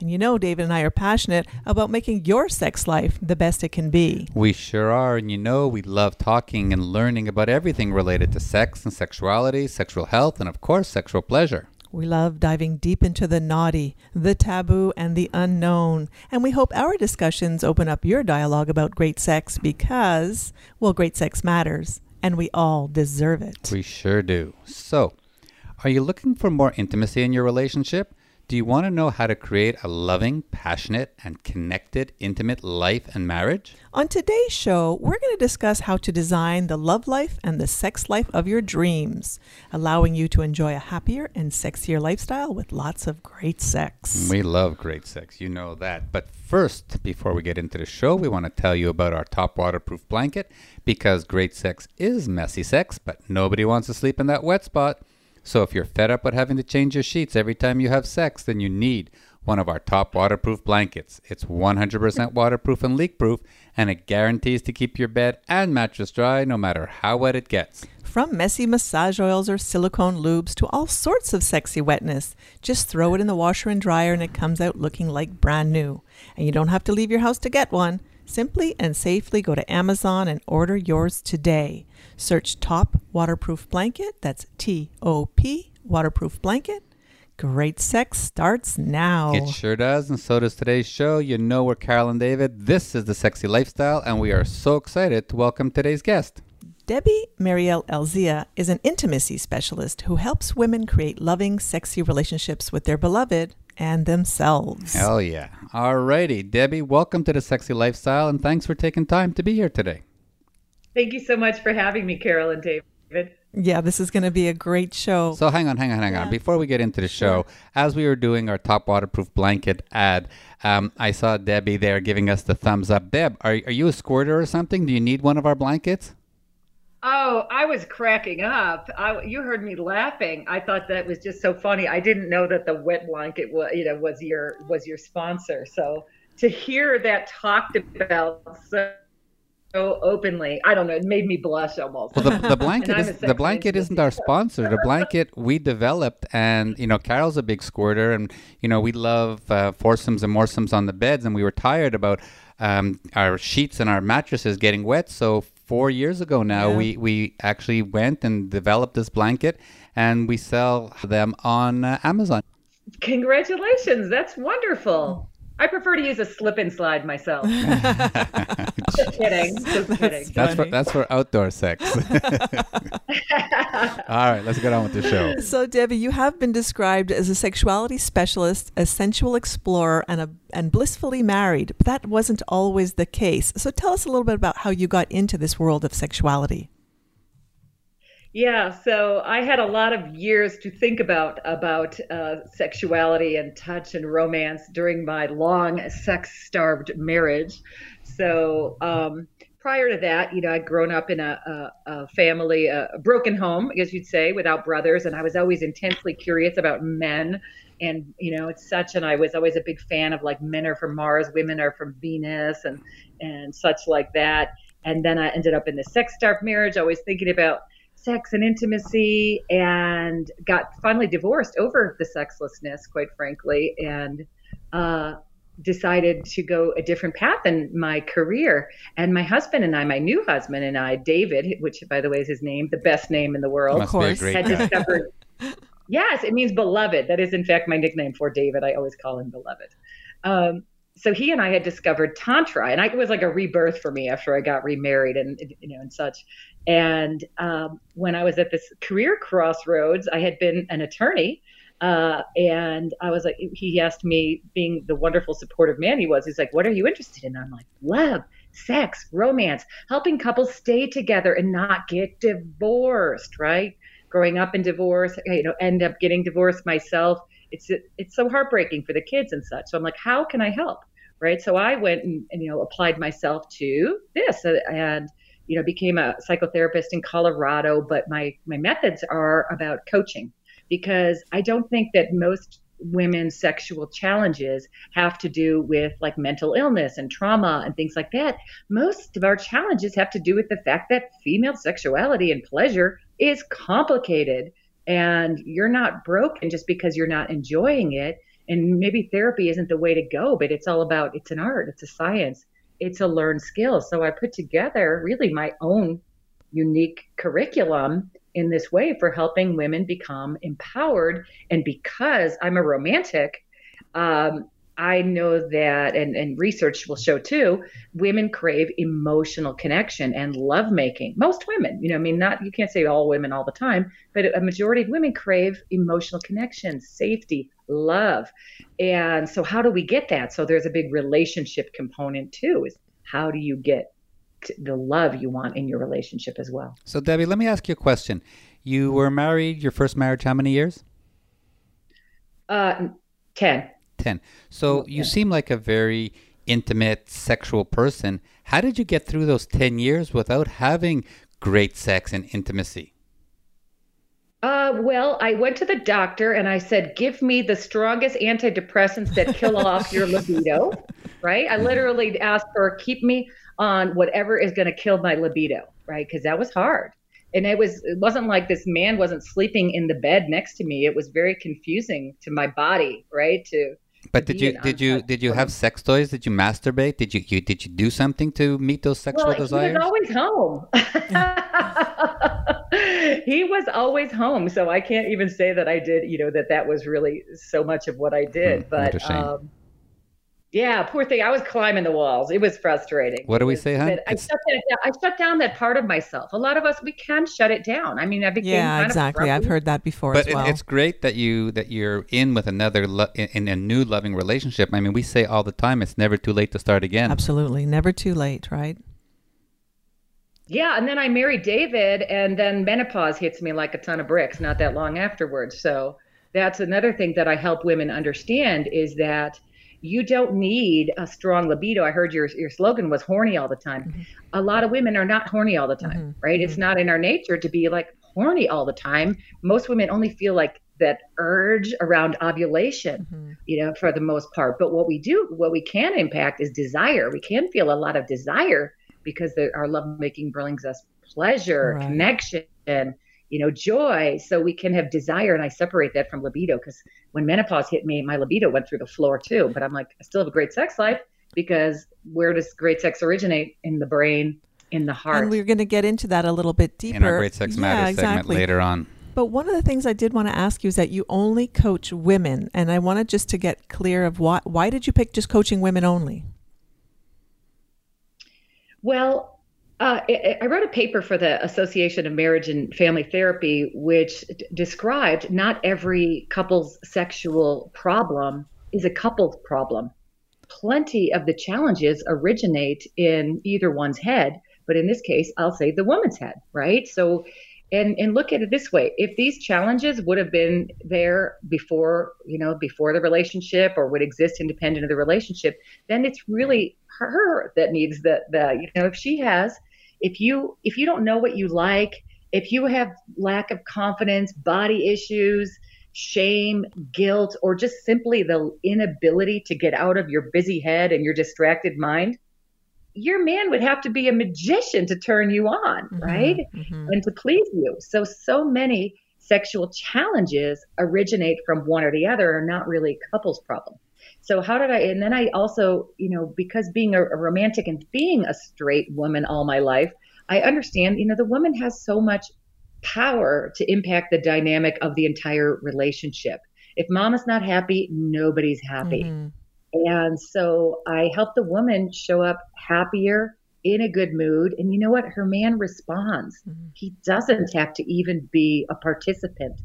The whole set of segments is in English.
And you know, David and I are passionate about making your sex life the best it can be. We sure are. And you know, we love talking and learning about everything related to sex and sexuality, sexual health, and of course, sexual pleasure. We love diving deep into the naughty, the taboo, and the unknown. And we hope our discussions open up your dialogue about great sex because, well, great sex matters, and we all deserve it. We sure do. So, are you looking for more intimacy in your relationship? Do you want to know how to create a loving, passionate, and connected, intimate life and marriage? On today's show, we're going to discuss how to design the love life and the sex life of your dreams, allowing you to enjoy a happier and sexier lifestyle with lots of great sex. We love great sex, you know that. But first, before we get into the show, we want to tell you about our top waterproof blanket because great sex is messy sex, but nobody wants to sleep in that wet spot. So if you're fed up with having to change your sheets every time you have sex, then you need one of our top waterproof blankets. It's 100% waterproof and leak proof, and it guarantees to keep your bed and mattress dry no matter how wet it gets. From messy massage oils or silicone lubes to all sorts of sexy wetness, just throw it in the washer and dryer and it comes out looking like brand new. And you don't have to leave your house to get one. Simply and safely go to Amazon and order yours today. Search Top Waterproof Blanket. That's T O P Waterproof Blanket. Great sex starts now. It sure does, and so does today's show. You know we're Carol and David. This is the Sexy Lifestyle, and we are so excited to welcome today's guest. Debbie Marielle Elzea is an intimacy specialist who helps women create loving, sexy relationships with their beloved and themselves. Hell yeah. All righty. Debbie, welcome to the Sexy Lifestyle, and thanks for taking time to be here today. Thank you so much for having me, Carol and David. Yeah, this is going to be a great show. So hang on, hang on, hang on. Before we get into the show, as we were doing our top waterproof blanket ad, um, I saw Debbie there giving us the thumbs up. Deb, are, are you a squirter or something? Do you need one of our blankets? Oh, I was cracking up. I, you heard me laughing. I thought that was just so funny. I didn't know that the wet blanket was, you know, was your was your sponsor. So to hear that talked about so so openly. I don't know. It made me blush almost. Well, the, the blanket is the blanket isn't our sponsor. The blanket we developed, and you know, Carol's a big squirter, and you know, we love uh, foursomes and moresomes on the beds, and we were tired about um, our sheets and our mattresses getting wet. So four years ago now, yeah. we we actually went and developed this blanket, and we sell them on uh, Amazon. Congratulations! That's wonderful. I prefer to use a slip and slide myself. Just kidding. Just that's kidding. That's for, that's for outdoor sex. All right, let's get on with the show. So, Debbie, you have been described as a sexuality specialist, a sensual explorer, and a and blissfully married. But that wasn't always the case. So, tell us a little bit about how you got into this world of sexuality. Yeah, so I had a lot of years to think about about uh, sexuality and touch and romance during my long sex-starved marriage. So um, prior to that, you know, I'd grown up in a, a, a family, a, broken home, I guess you'd say, without brothers, and I was always intensely curious about men. And you know, it's such, and I was always a big fan of like men are from Mars, women are from Venus, and and such like that. And then I ended up in the sex-starved marriage, always thinking about sex and intimacy and got finally divorced over the sexlessness, quite frankly, and uh, decided to go a different path in my career. And my husband and I, my new husband and I, David, which by the way is his name, the best name in the world, of course, had guy. discovered. yes, it means beloved. That is in fact my nickname for David. I always call him beloved. Um, so he and I had discovered tantra, and I, it was like a rebirth for me after I got remarried and you know and such. And um, when I was at this career crossroads, I had been an attorney, uh, and I was like, he asked me, being the wonderful supportive man he was, he's like, "What are you interested in?" I'm like, "Love, sex, romance, helping couples stay together and not get divorced." Right? Growing up in divorce, you know, end up getting divorced myself. It's it's so heartbreaking for the kids and such. So I'm like, how can I help? right? So I went and, and you know applied myself to this uh, and you know became a psychotherapist in Colorado. But my my methods are about coaching because I don't think that most women's sexual challenges have to do with like mental illness and trauma and things like that. Most of our challenges have to do with the fact that female sexuality and pleasure is complicated and you're not broken just because you're not enjoying it and maybe therapy isn't the way to go but it's all about it's an art it's a science it's a learned skill. So i put together really my own unique curriculum in this way for helping women become empowered. And because i'm a romantic um, I know that, and, and research will show too, women crave emotional connection and lovemaking. Most women, you know, I mean, not, you can't say all women all the time, but a majority of women crave emotional connection, safety, love. And so, how do we get that? So, there's a big relationship component too, is how do you get the love you want in your relationship as well? So, Debbie, let me ask you a question. You were married, your first marriage, how many years? Uh, 10. 10. So you seem like a very intimate sexual person. How did you get through those 10 years without having great sex and intimacy? Uh, well, I went to the doctor and I said, "Give me the strongest antidepressants that kill off your libido." Right? I literally asked her, "Keep me on whatever is going to kill my libido." Right? Because that was hard, and it was. It wasn't like this man wasn't sleeping in the bed next to me. It was very confusing to my body. Right? To but did you did you did you have sex toys? Did you masturbate? Did you, you did you do something to meet those sexual well, desires? He was always home. he was always home, so I can't even say that I did. You know that that was really so much of what I did. Mm, but um, yeah, poor thing. I was climbing the walls. It was frustrating. What do we say, huh? I shut, that, I shut down that part of myself. A lot of us, we can shut it down. I mean, I became yeah, exactly. I've heard that before but as well. it's great that you that you're in with another lo- in a new loving relationship. I mean, we say all the time, it's never too late to start again. Absolutely, never too late, right? Yeah, and then I married David, and then menopause hits me like a ton of bricks. Not that long afterwards. So that's another thing that I help women understand is that you don't need a strong libido. I heard your your slogan was horny all the time. Mm-hmm. A lot of women are not horny all the time, mm-hmm. right? Mm-hmm. It's not in our nature to be like horny all the time. Most women only feel like that urge around ovulation, mm-hmm. you know, for the most part. But what we do, what we can impact is desire. We can feel a lot of desire because the, our lovemaking brings us pleasure, right. connection, you know, joy. So we can have desire. And I separate that from libido because when menopause hit me, my libido went through the floor too. But I'm like, I still have a great sex life because where does great sex originate? In the brain, in the heart. And we're going to get into that a little bit deeper. In our Great Sex Matters yeah, exactly. segment later on. But one of the things I did want to ask you is that you only coach women, and I wanted just to get clear of why. Why did you pick just coaching women only? Well, uh, I wrote a paper for the Association of Marriage and Family Therapy, which d- described not every couple's sexual problem is a couple's problem. Plenty of the challenges originate in either one's head, but in this case, I'll say the woman's head, right? So, and and look at it this way: if these challenges would have been there before, you know, before the relationship, or would exist independent of the relationship, then it's really her that needs the the you know if she has if you if you don't know what you like, if you have lack of confidence, body issues, shame, guilt, or just simply the inability to get out of your busy head and your distracted mind, your man would have to be a magician to turn you on, mm-hmm, right? Mm-hmm. And to please you. So, so many sexual challenges originate from one or the other are not really a couples problem. So how did I? And then I also, you know, because being a, a romantic and being a straight woman all my life, I understand. You know, the woman has so much power to impact the dynamic of the entire relationship. If mama's not happy, nobody's happy. Mm-hmm. And so I help the woman show up happier, in a good mood. And you know what? Her man responds. Mm-hmm. He doesn't have to even be a participant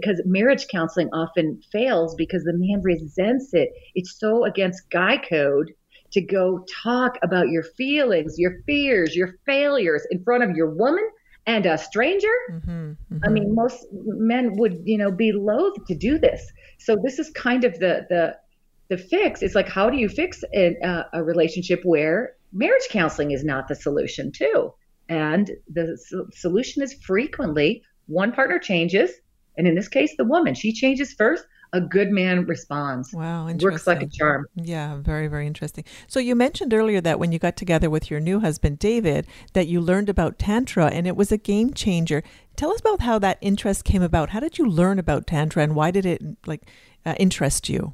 because marriage counseling often fails because the man resents it. It's so against guy code to go talk about your feelings, your fears, your failures in front of your woman and a stranger. Mm-hmm, mm-hmm. I mean, most men would, you know, be loath to do this. So this is kind of the the the fix It's like, how do you fix a, uh, a relationship where marriage counseling is not the solution, too? And the solution is frequently one partner changes, and in this case, the woman. She changes first. A good man responds. Wow, works like a charm. Yeah, very, very interesting. So you mentioned earlier that when you got together with your new husband David, that you learned about tantra, and it was a game changer. Tell us about how that interest came about. How did you learn about tantra, and why did it like uh, interest you?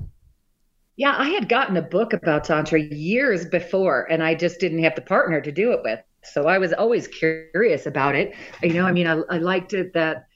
Yeah, I had gotten a book about tantra years before, and I just didn't have the partner to do it with. So I was always curious about it. You know, I mean, I, I liked it that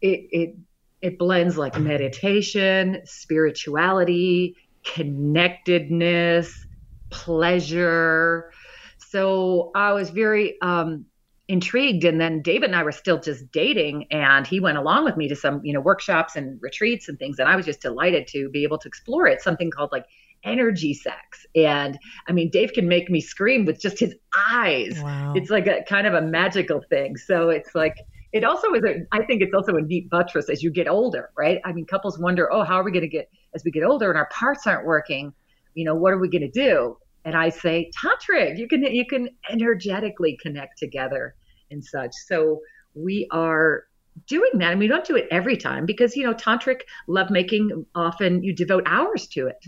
it it it blends like meditation, spirituality, connectedness, pleasure. So I was very um, intrigued and then david and i were still just dating and he went along with me to some you know workshops and retreats and things and i was just delighted to be able to explore it something called like energy sex and i mean dave can make me scream with just his eyes wow. it's like a kind of a magical thing so it's like it also is a i think it's also a neat buttress as you get older right i mean couples wonder oh how are we going to get as we get older and our parts aren't working you know what are we going to do and I say tantric. You can you can energetically connect together and such. So we are doing that, and we don't do it every time because you know tantric lovemaking often you devote hours to it.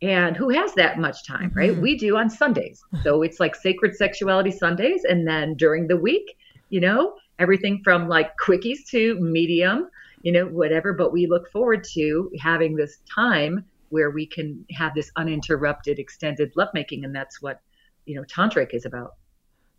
And who has that much time, right? Mm-hmm. We do on Sundays. So it's like sacred sexuality Sundays. And then during the week, you know, everything from like quickies to medium, you know, whatever. But we look forward to having this time where we can have this uninterrupted extended lovemaking and that's what you know tantric is about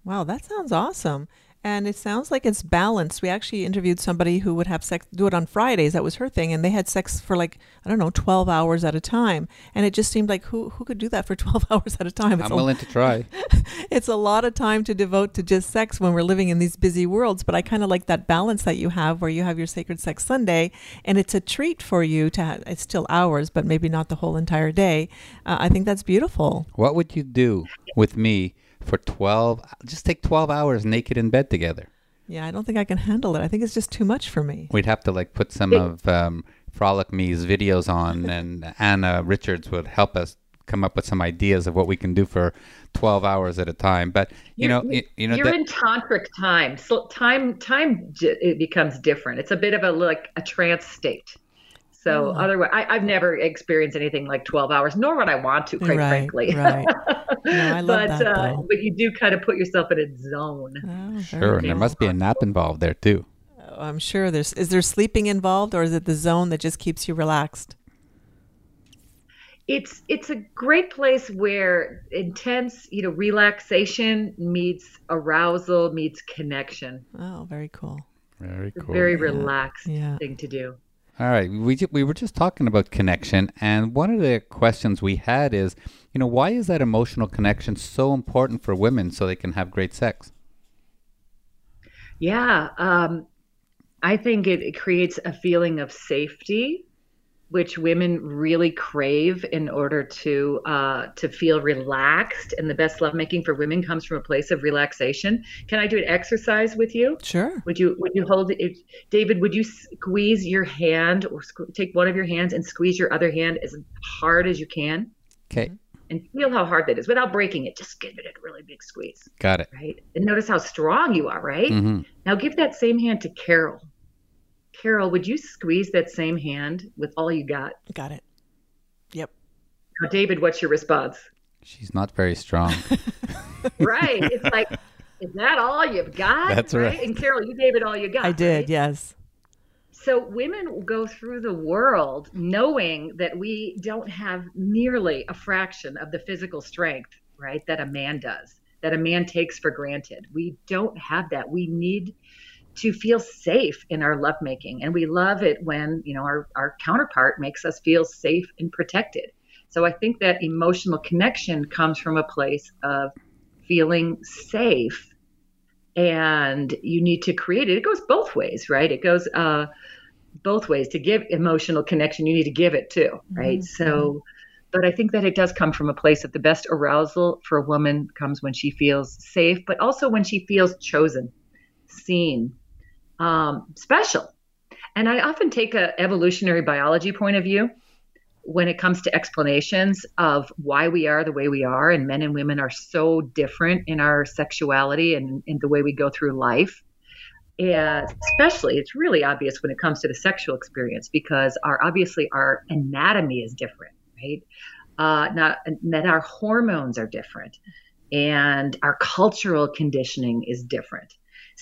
wow that sounds awesome and it sounds like it's balanced. We actually interviewed somebody who would have sex, do it on Fridays. That was her thing. And they had sex for like, I don't know, 12 hours at a time. And it just seemed like who, who could do that for 12 hours at a time? It's I'm willing to try. it's a lot of time to devote to just sex when we're living in these busy worlds. But I kind of like that balance that you have where you have your Sacred Sex Sunday and it's a treat for you to have, it's still hours, but maybe not the whole entire day. Uh, I think that's beautiful. What would you do with me? For 12 just take 12 hours naked in bed together. Yeah i don't think i can handle it. I think it's just too much for me. We'd have to like put some of um, frolic me's videos on and anna richards would help us come up with some ideas of what we can do for 12 hours at a time. But you you're, know you, you know you're that, in tantric time so time time it becomes different. It's a bit of a like a trance state so oh. otherwise, I, have never experienced anything like 12 hours, nor would I want to, quite right, frankly. right. No, I love but, that, uh, but you do kind of put yourself in a zone. Oh, sure, and there must be a nap involved there too. Oh, I'm sure there's. Is there sleeping involved, or is it the zone that just keeps you relaxed? It's it's a great place where intense, you know, relaxation meets arousal meets connection. Oh, very cool. Very cool. very relaxed yeah. thing to do. All right, we we were just talking about connection, and one of the questions we had is, you know, why is that emotional connection so important for women so they can have great sex? Yeah, um, I think it, it creates a feeling of safety which women really crave in order to uh, to feel relaxed. And the best lovemaking for women comes from a place of relaxation. Can I do an exercise with you? Sure. Would you Would you hold it, David? Would you squeeze your hand or squ- take one of your hands and squeeze your other hand as hard as you can? Okay. And feel how hard that is without breaking it. Just give it a really big squeeze. Got it. Right. And notice how strong you are. Right. Mm-hmm. Now give that same hand to Carol. Carol, would you squeeze that same hand with all you got? Got it. Yep. Now, David, what's your response? She's not very strong. right. It's like, is that all you've got? That's right. right. And Carol, you gave it all you got. I did, right? yes. So women go through the world knowing that we don't have nearly a fraction of the physical strength, right, that a man does, that a man takes for granted. We don't have that. We need to feel safe in our lovemaking. And we love it when, you know, our, our counterpart makes us feel safe and protected. So I think that emotional connection comes from a place of feeling safe. And you need to create it. It goes both ways, right? It goes uh, both ways. To give emotional connection, you need to give it too, right? Mm-hmm. So, but I think that it does come from a place of the best arousal for a woman comes when she feels safe, but also when she feels chosen, seen, um, special. And I often take a evolutionary biology point of view. when it comes to explanations of why we are the way we are, and men and women are so different in our sexuality and in the way we go through life. And especially, it's really obvious when it comes to the sexual experience because our obviously our anatomy is different, right? Uh, not that our hormones are different, and our cultural conditioning is different.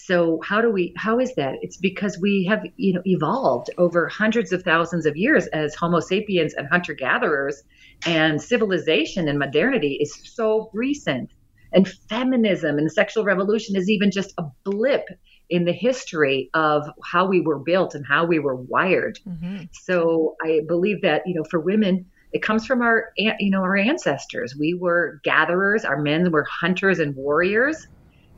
So how do we how is that? It's because we have, you know, evolved over hundreds of thousands of years as homo sapiens and hunter gatherers and civilization and modernity is so recent. And feminism and the sexual revolution is even just a blip in the history of how we were built and how we were wired. Mm-hmm. So I believe that, you know, for women, it comes from our you know our ancestors we were gatherers our men were hunters and warriors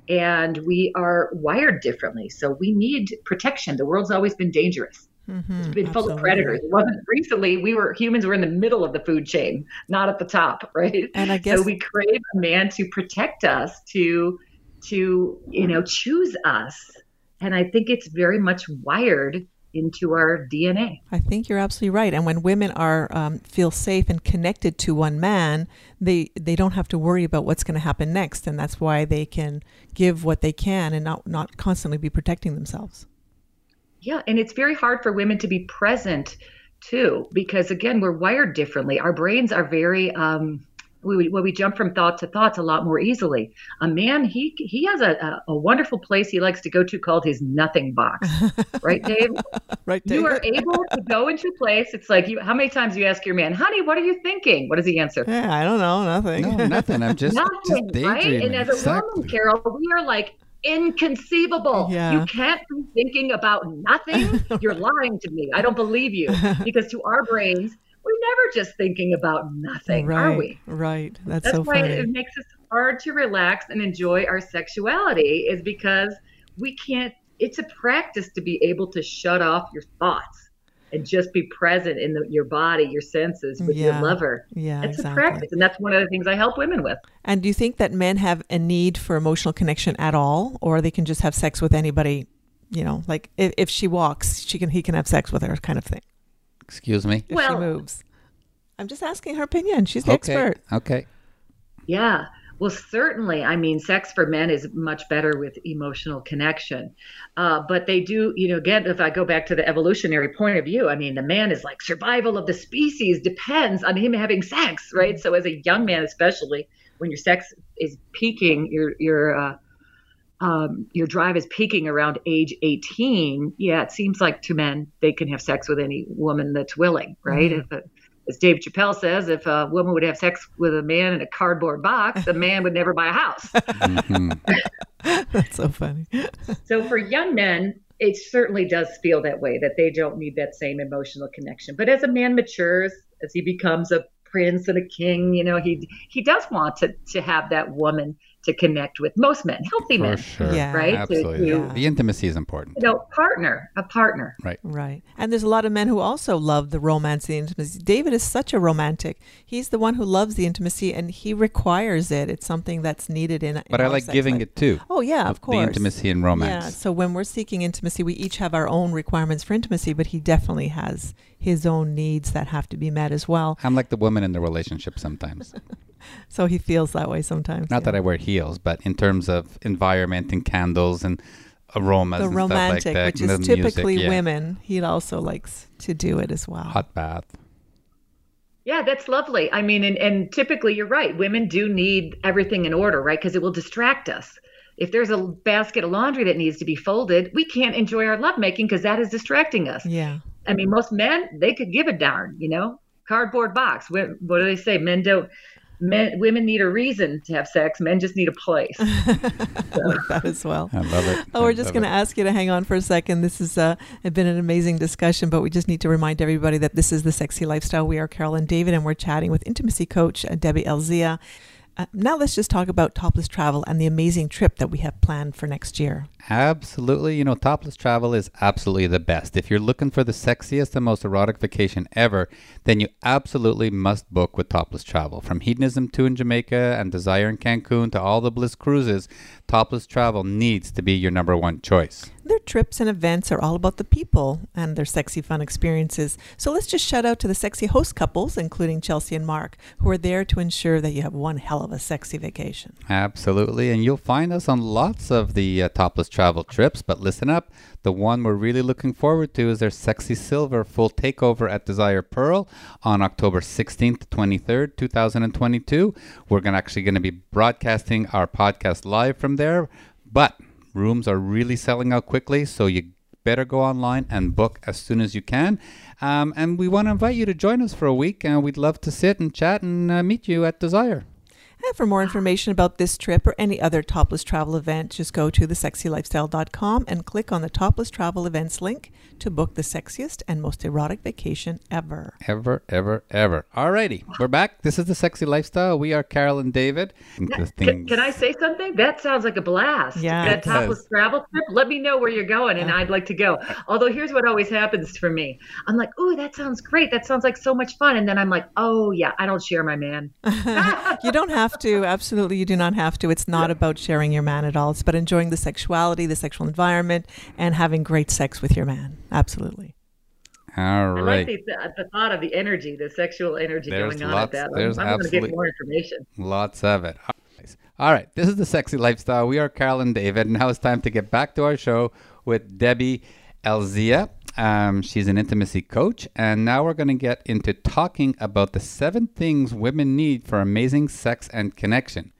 and we are wired differently. So we need protection. The world's always been dangerous. Mm-hmm, it's been absolutely. full of predators. It wasn't recently. We were humans were in the middle of the food chain, not at the top, right? And I guess so we crave a man to protect us, to to you know choose us. And I think it's very much wired into our DNA. I think you're absolutely right. And when women are um, feel safe and connected to one man, they they don't have to worry about what's going to happen next, and that's why they can give what they can and not not constantly be protecting themselves. Yeah, and it's very hard for women to be present too, because again, we're wired differently. Our brains are very um, we, well, we jump from thought to thoughts a lot more easily. A man, he he has a, a, a wonderful place he likes to go to called his nothing box, right, Dave? right, Dave. You are able to go into a place. It's like you. How many times you ask your man, "Honey, what are you thinking?" What does he answer? Yeah, I don't know, nothing. No, nothing. I'm just nothing, just right? And as a exactly. woman, Carol, we are like inconceivable. Yeah. You can't be thinking about nothing. You're lying to me. I don't believe you because to our brains we're never just thinking about nothing, right, are we? Right. That's, That's so why funny. it makes us hard to relax and enjoy our sexuality is because we can't it's a practice to be able to shut off your thoughts and just be present in the, your body, your senses with yeah. your lover. Yeah, it's exactly. a practice, and that's one of the things I help women with. And do you think that men have a need for emotional connection at all, or they can just have sex with anybody? You know, like if, if she walks, she can he can have sex with her, kind of thing. Excuse me? If well, she moves. I'm just asking her opinion. She's the okay. expert. Okay. Yeah. Well, certainly. I mean, sex for men is much better with emotional connection. Uh, but they do, you know, again, if I go back to the evolutionary point of view, I mean, the man is like survival of the species depends on him having sex, right? So, as a young man, especially when your sex is peaking, your your uh, um, your drive is peaking around age 18, yeah, it seems like to men they can have sex with any woman that's willing, right? Mm-hmm. If a, as Dave Chappelle says, if a woman would have sex with a man in a cardboard box, the man would never buy a house. Mm-hmm. that's so funny. so for young men, it certainly does feel that way that they don't need that same emotional connection. But as a man matures, as he becomes a prince and a king, you know, he he does want to to have that woman to connect with most men, healthy For men, sure. Yeah. right? Absolutely. To, to, The intimacy is important. You know, partner, a partner. Right. Right. And there's a lot of men who also love the romance, the intimacy. David is such a romantic. He's the one who loves the intimacy, and he requires it. It's something that's needed in. But in I like giving life. it too. Oh yeah, of course. The intimacy and romance. Yeah. So when we're seeking intimacy, we each have our own requirements for intimacy, but he definitely has his own needs that have to be met as well. I'm like the woman in the relationship sometimes. so he feels that way sometimes. Not yeah. that I wear heels, but in terms of environment and candles and aromas the and romantic, stuff like that, which is music, typically yeah. women, he also likes to do it as well. Hot bath. Yeah, that's lovely. I mean, and, and typically you're right. Women do need everything in order, right? Because it will distract us. If there's a basket of laundry that needs to be folded, we can't enjoy our lovemaking because that is distracting us. Yeah. I mean, most men, they could give a darn, you know? Cardboard box. What, what do they say? Men don't men women need a reason to have sex. Men just need a place. I like that as well. I love it. oh we're I just going to ask you to hang on for a second. This has uh, been an amazing discussion but we just need to remind everybody that this is the sexy lifestyle. We are carol and david and we're chatting with intimacy coach uh, debbie elzea uh, now let's just talk about topless travel and the amazing trip that we have planned for next year Absolutely. You know, topless travel is absolutely the best. If you're looking for the sexiest and most erotic vacation ever, then you absolutely must book with topless travel. From hedonism 2 in Jamaica and desire in Cancun to all the bliss cruises, topless travel needs to be your number one choice. their trips and events are all about the people and their sexy fun experiences. So let's just shout out to the sexy host couples, including Chelsea and Mark, who are there to ensure that you have one hell of a sexy vacation. Absolutely. And you'll find us on lots of the uh, topless travel trips. But listen up the one we're really looking forward to is their Sexy Silver full takeover at Desire Pearl on October 16th, 23rd, 2022. We're gonna actually going to be broadcasting our podcast live from there. But Rooms are really selling out quickly, so you better go online and book as soon as you can. Um, and we want to invite you to join us for a week, and we'd love to sit and chat and uh, meet you at Desire. And for more information about this trip or any other topless travel event, just go to thesexylifestyle.com and click on the topless travel events link to book the sexiest and most erotic vacation ever. Ever, ever, ever. Alrighty, we're back. This is the sexy lifestyle. We are Carol and David. Can, can, I say something? That sounds like a blast. Yeah. That topless travel trip. Let me know where you're going, and I'd like to go. Although here's what always happens for me: I'm like, "Oh, that sounds great. That sounds like so much fun," and then I'm like, "Oh yeah, I don't share my man." you don't have to. Absolutely, you do not have to. It's not about sharing your man at all. It's about enjoying the sexuality, the sexual environment, and having great sex with your man. Absolutely. All right. I like the, the, thought of the energy, the sexual energy there's going lots, on at that. There's I'm, I'm going to get more information. Lots of it. All right. This is the sexy lifestyle. We are Carol and David, and now it's time to get back to our show with Debbie Elzea. Um, she's an intimacy coach, and now we're going to get into talking about the seven things women need for amazing sex and connection.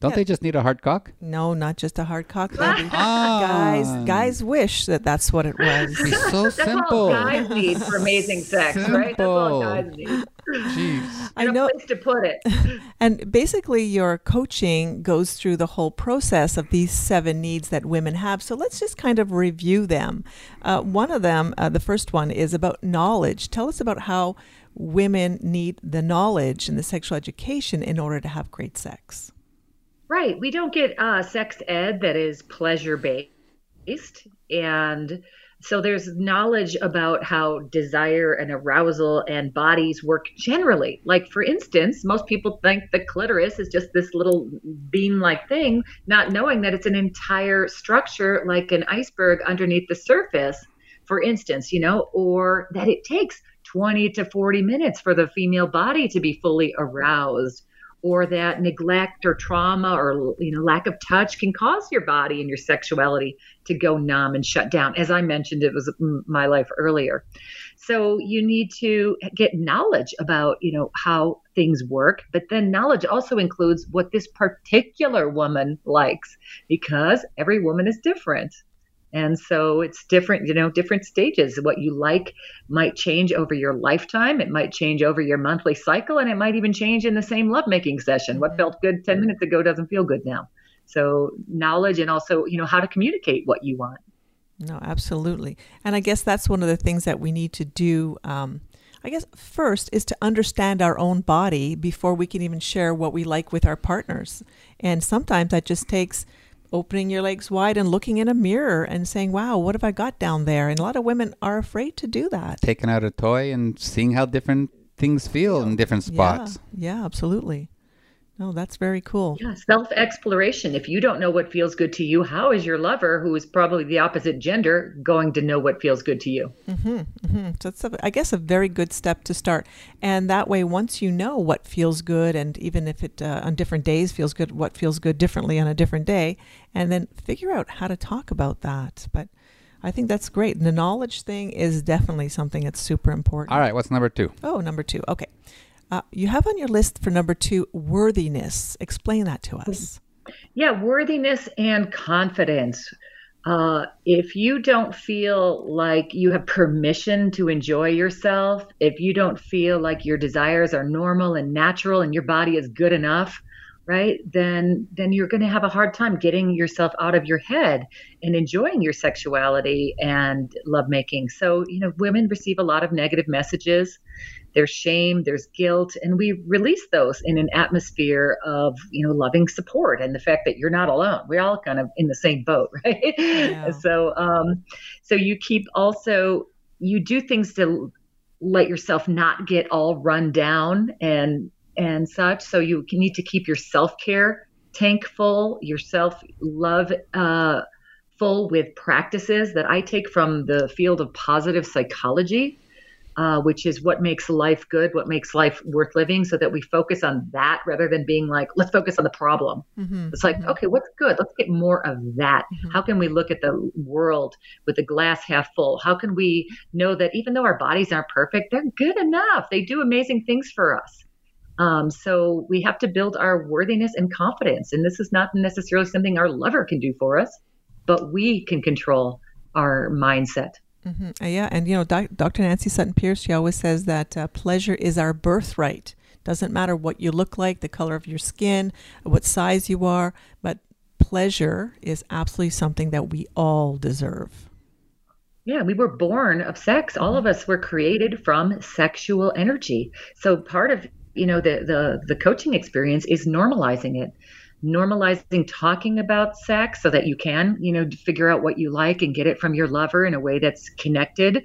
Don't yeah. they just need a hard cock? No, not just a hard cock, baby. ah. Guys, guys wish that that's what it was. It's so that's simple. That's all guys need for amazing sex, simple. right? That's all guys need. Jeez. I know place to put it. And basically, your coaching goes through the whole process of these seven needs that women have. So let's just kind of review them. Uh, one of them, uh, the first one, is about knowledge. Tell us about how women need the knowledge and the sexual education in order to have great sex. Right. We don't get uh, sex ed that is pleasure based. And so there's knowledge about how desire and arousal and bodies work generally. Like, for instance, most people think the clitoris is just this little bean like thing, not knowing that it's an entire structure like an iceberg underneath the surface, for instance, you know, or that it takes 20 to 40 minutes for the female body to be fully aroused or that neglect or trauma or you know lack of touch can cause your body and your sexuality to go numb and shut down. As i mentioned it was my life earlier. So you need to get knowledge about you know how things work but then knowledge also includes what this particular woman likes because every woman is different and so it's different, you know, different stages. What you like might change over your lifetime. It might change over your monthly cycle, and it might even change in the same lovemaking session. What felt good 10 minutes ago doesn't feel good now. So knowledge and also, you know, how to communicate what you want. No, absolutely. And I guess that's one of the things that we need to do. Um, I guess first is to understand our own body before we can even share what we like with our partners. And sometimes that just takes opening your legs wide and looking in a mirror and saying, wow, what have I got down there? And a lot of women are afraid to do that. Taking out a toy and seeing how different things feel in different spots. Yeah, yeah absolutely. Oh, that's very cool. Yeah, self exploration. If you don't know what feels good to you, how is your lover, who is probably the opposite gender, going to know what feels good to you? Mm-hmm, mm-hmm. So it's, a, I guess, a very good step to start. And that way, once you know what feels good, and even if it uh, on different days feels good, what feels good differently on a different day, and then figure out how to talk about that. But I think that's great. And The knowledge thing is definitely something that's super important. All right, what's number two? Oh, number two. Okay. Uh, you have on your list for number two worthiness. Explain that to us. Yeah, worthiness and confidence. Uh, if you don't feel like you have permission to enjoy yourself, if you don't feel like your desires are normal and natural and your body is good enough, right? Then then you're going to have a hard time getting yourself out of your head and enjoying your sexuality and lovemaking. So you know women receive a lot of negative messages. There's shame there's guilt and we release those in an atmosphere of you know loving support and the fact that you're not alone. We're all kind of in the same boat right? Yeah. so um so you keep also you do things to let yourself not get all run down and and such. So you need to keep your self care tank full, your self love uh, full with practices that I take from the field of positive psychology uh, which is what makes life good, what makes life worth living, so that we focus on that rather than being like, let's focus on the problem. Mm-hmm. It's like, mm-hmm. okay, what's good? Let's get more of that. Mm-hmm. How can we look at the world with the glass half full? How can we know that even though our bodies aren't perfect, they're good enough? They do amazing things for us. Um, so we have to build our worthiness and confidence. And this is not necessarily something our lover can do for us, but we can control our mindset. Mm-hmm. Uh, yeah, and you know, doc- Dr. Nancy Sutton Pierce, she always says that uh, pleasure is our birthright. Doesn't matter what you look like, the color of your skin, what size you are, but pleasure is absolutely something that we all deserve. Yeah, we were born of sex. All of us were created from sexual energy. So part of you know the the the coaching experience is normalizing it. Normalizing talking about sex so that you can, you know, figure out what you like and get it from your lover in a way that's connected.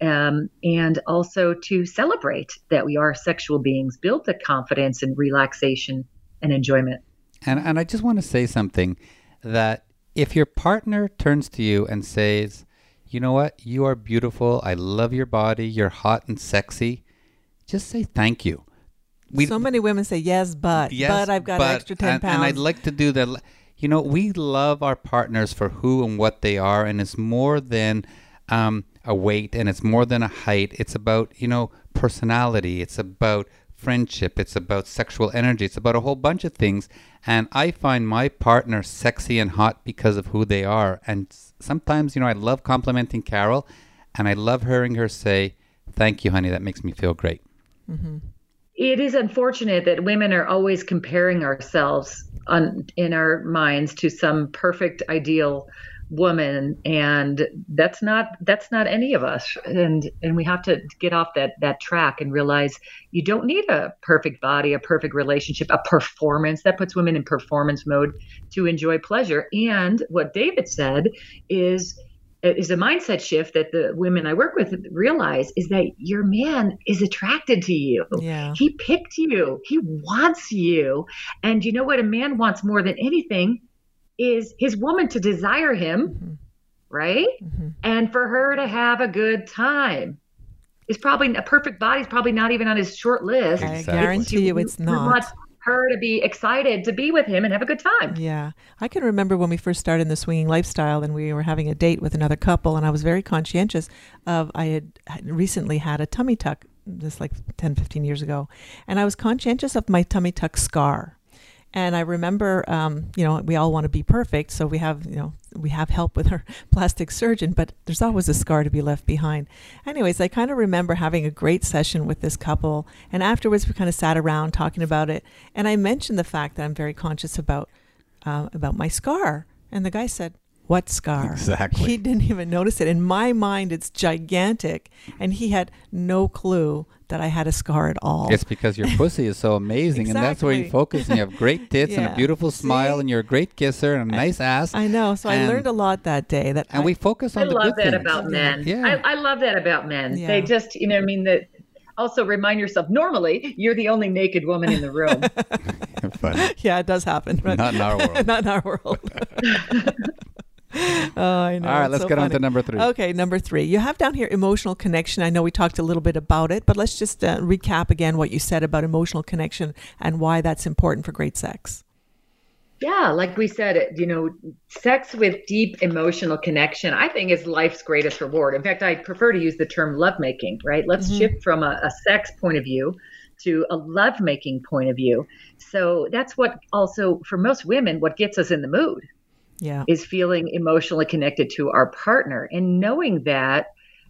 Um, and also to celebrate that we are sexual beings, build the confidence and relaxation and enjoyment. And, and I just want to say something that if your partner turns to you and says, you know what, you are beautiful, I love your body, you're hot and sexy, just say thank you we, so many women say yes, but yes, but I've got but, extra ten and, pounds. And I'd like to do that. You know, we love our partners for who and what they are, and it's more than um, a weight, and it's more than a height. It's about you know personality. It's about friendship. It's about sexual energy. It's about a whole bunch of things. And I find my partner sexy and hot because of who they are. And sometimes, you know, I love complimenting Carol, and I love hearing her say, "Thank you, honey. That makes me feel great." Mm-hmm it is unfortunate that women are always comparing ourselves on, in our minds to some perfect ideal woman and that's not that's not any of us. And and we have to get off that that track and realize you don't need a perfect body a perfect relationship a performance that puts women in performance mode to enjoy pleasure. And what david said is is a mindset shift that the women I work with realize is that your man is attracted to you. Yeah. He picked you. He wants you. And you know what a man wants more than anything is his woman to desire him, mm-hmm. right? Mm-hmm. And for her to have a good time. Is probably a perfect body is probably not even on his short list. I guarantee you it's not her to be excited to be with him and have a good time. Yeah. I can remember when we first started in the swinging lifestyle and we were having a date with another couple and I was very conscientious of I had recently had a tummy tuck just like 10 15 years ago and I was conscientious of my tummy tuck scar and I remember, um, you know, we all want to be perfect, so we have, you know, we have help with our plastic surgeon, but there's always a scar to be left behind. Anyways, I kind of remember having a great session with this couple, and afterwards we kind of sat around talking about it, and I mentioned the fact that I'm very conscious about uh, about my scar, and the guy said, what scar? Exactly. He didn't even notice it. In my mind, it's gigantic, and he had no clue that I had a scar at all. It's because your pussy is so amazing, exactly. and that's where you focus. And you have great tits yeah. and a beautiful smile, See? and you're a great kisser and a nice ass. I know. So I learned a lot that day. That and I, we focus on. I love that things. about men. Yeah, I, I, love that about men. Yeah. They just, you know, I mean that. Also, remind yourself. Normally, you're the only naked woman in the room. yeah, it does happen. But Not in our world. Not in our world. oh, I know. All right, let's so get funny. on to number three. Okay, number three. You have down here emotional connection. I know we talked a little bit about it, but let's just uh, recap again what you said about emotional connection and why that's important for great sex. Yeah, like we said, you know, sex with deep emotional connection, I think is life's greatest reward. In fact, I prefer to use the term lovemaking, right? Let's mm-hmm. shift from a, a sex point of view to a lovemaking point of view. So that's what also, for most women, what gets us in the mood, yeah. is feeling emotionally connected to our partner and knowing that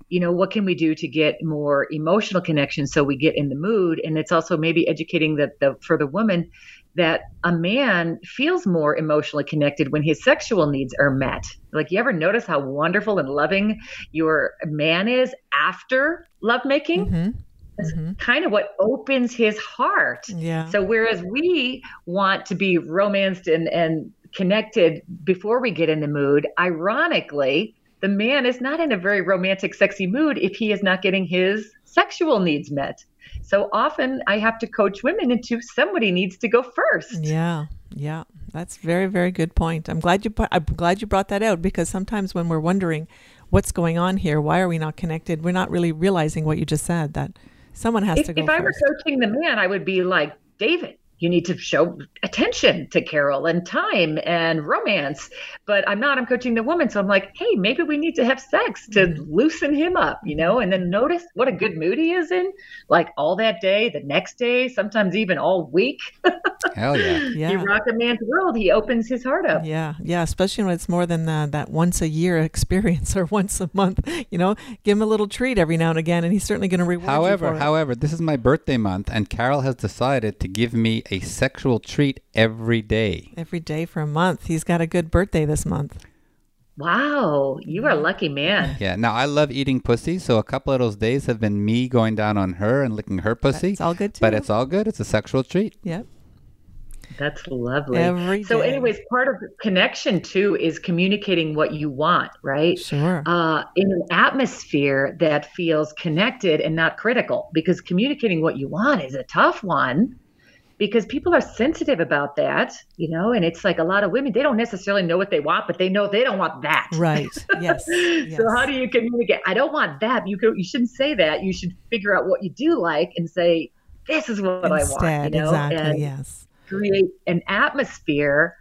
you know what can we do to get more emotional connection so we get in the mood and it's also maybe educating that the for the woman that a man feels more emotionally connected when his sexual needs are met like you ever notice how wonderful and loving your man is after lovemaking mm-hmm. That's mm-hmm. kind of what opens his heart. Yeah. So whereas we want to be romanced and and connected before we get in the mood, ironically, the man is not in a very romantic, sexy mood if he is not getting his sexual needs met. So often I have to coach women into somebody needs to go first. Yeah. Yeah, that's very very good point. I'm glad you I'm glad you brought that out because sometimes when we're wondering what's going on here, why are we not connected? We're not really realizing what you just said that someone has if, to go if I were coaching the man, I would be like, David, you need to show attention to Carol and time and romance. But I'm not, I'm coaching the woman. So I'm like, hey, maybe we need to have sex to Mm-hmm. loosen him up, you know, and then notice what a good mood he is in, like all that day, the next day, sometimes even all week. Hell yeah. yeah. You yeah. rock a man's world, he opens his heart up. Yeah, yeah, especially when it's more than uh, that once a year experience or once a month. You know, give him a little treat every now and again, and he's certainly going to reward you However, for it. however, this is my birthday month, and Carol has decided to give me a sexual treat every day. every day for a month. He's got a good birthday this month. Wow, you are a lucky man. Yeah. Now I love eating pussy, so a couple of those days have been me going down on her and licking her pussy. It's all good too. but it's all good. It's a sexual treat. yep. That's lovely. Every so, day. anyways, part of connection too is communicating what you want, right? Sure. uh, in an atmosphere that feels connected and not critical because communicating what you want is a tough one because people are sensitive about that you know and it's like a lot of women they don't necessarily know what they want but they know they don't want that right. Yes. yes. so how do you communicate i don't want that you could you shouldn't say that you should figure out what you do like and say this is what i want Instead, you know exactly. and yes. create an atmosphere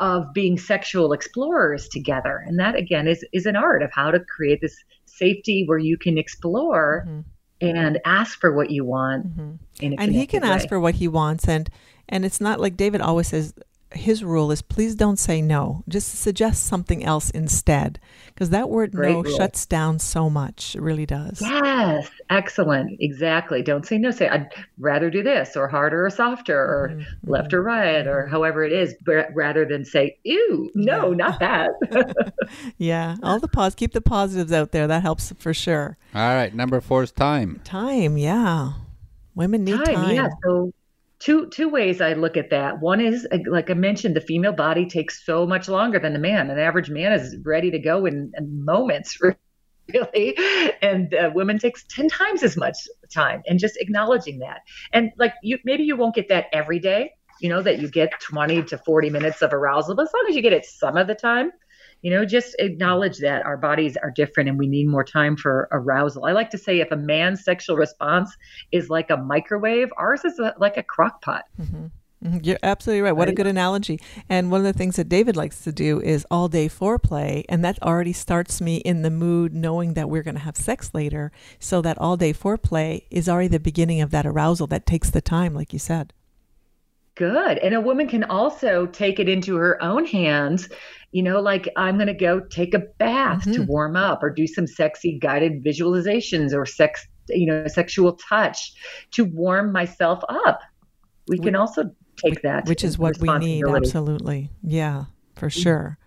of being sexual explorers together and that again is is an art of how to create this safety where you can explore Mhm. And ask for what you want Mhm. in a And he can connected ask for what he wants, and and it's not like David always says. His rule is please don't say no. Just suggest something else instead, because that word Great no rule. shuts down so much. It really does. yes excellent exactly don't say no say i'd rather do this or harder or softer or Mhm, left or right or however it is rather than say ew no Yeah. not that Yeah, all the pause. Keep the positives out there. That helps for sure. All right. Number four is time. Time. Yeah, women need time. yeah so two two ways i look at that. One is like i mentioned the female body takes so much longer than the man. An average man is ready to go in, in moments really. And uh, women takes 10 times as much time and just acknowledging that. And like you maybe you won't get that every day you know that you get 20 to 40 minutes of arousal but as long as you get it some of the time you know just acknowledge that our bodies are different and we need more time for arousal i like to say if a man's sexual response is like a microwave ours is a, like a crock pot Mm-hmm. You're absolutely right. What a good analogy. And one of the things that David likes to do is all day foreplay. And that already starts me in the mood knowing that we're going to have sex later. So that all day foreplay is already the beginning of that arousal that takes the time, like you said. Good. And a woman can also take it into her own hands. You know, like I'm going to go take a bath to Mhm. warm up or do some sexy guided visualizations or sex, you know, sexual touch to warm myself up. We can also take that. Which is what we need. Absolutely. Yeah, for sure.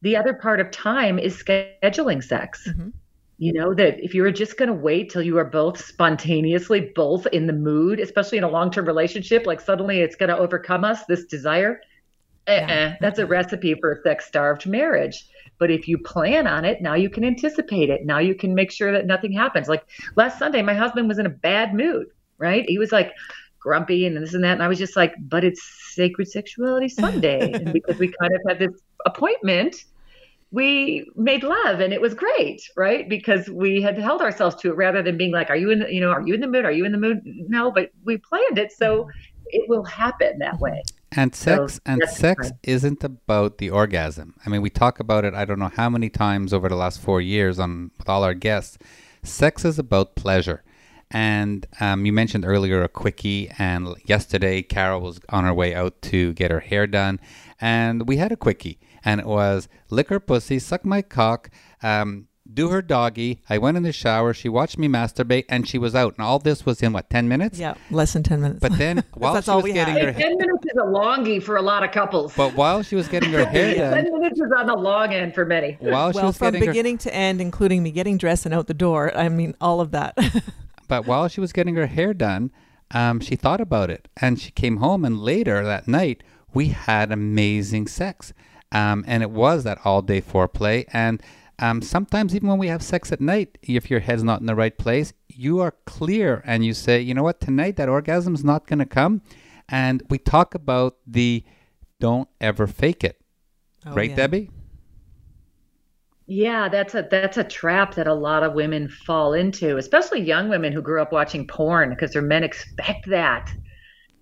The other part of time is scheduling sex. Mhm. You know, that if you were just going to wait till you are both spontaneously both in the mood, especially in a long term relationship, like suddenly it's going to overcome us, this desire. Uh-uh. That's a recipe for a sex starved marriage. But if you plan on it, now you can anticipate it. Now you can make sure that nothing happens. Like last Sunday, my husband was in a bad mood, right? He was like, grumpy and this and that. And I was just like, but it's Sacred Sexuality Sunday. and because we kind of had this appointment, we made love and it was great, right? Because we had held ourselves to it rather than being like, are you in, the, you know, are you in the mood? Are you in the mood? No, but we planned it. So it will happen that way. And sex and that's sex fine. isn't about the orgasm. I mean, we talk about it I don't know how many times over the last 4 years on with all our guests. Sex is about pleasure. And um, you mentioned earlier a quickie, and yesterday Carol was on her way out to get her hair done, and we had a quickie, and it was lick her pussy, suck my cock, um, do her doggy. I went in the shower. She watched me masturbate, and she was out. And all this was in what ten minutes? Yeah, less than 10 minutes. But then while that's she all was we getting had. her 10 minutes is a longie for a lot of couples. but while she was getting her hair done, 10 minutes is on the long end for many. while she well, was from getting her, beginning to end, including me getting dressed and out the door, I mean, all of that. but while she was getting her hair done, um, she thought about it, and she came home, and later that night we had amazing sex, um, and it was that all day foreplay, and um, sometimes even when we have sex at night, if your head's not in the right place, you are clear, and you say, you know what, tonight that orgasm's not going to come, and we talk about the don't ever fake it. Oh, right, yeah. Debbie? Yeah, that's a that's a trap that a lot of women fall into, especially young women who grew up watching porn because their men expect that.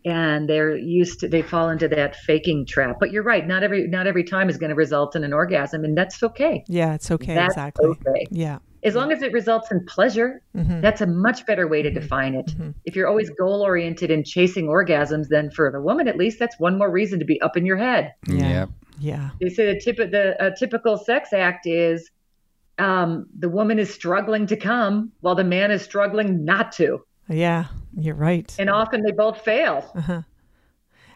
And they're used to they fall into that faking trap. But you're right, not every not every time is going to result in an orgasm and that's okay. Yeah, it's okay. That's exactly. okay. Yeah. As long as it results in pleasure, Mhm. that's a much better way to define it. Mhm. If you're always goal oriented and chasing orgasms, then for the woman at least, that's one more reason to be up in your head. Yeah. Yep. Yeah. They say the, tip, the a typical sex act is um, the woman is struggling to come while the man is struggling not to. Yeah. You're right. And often they both fail. Uh-huh.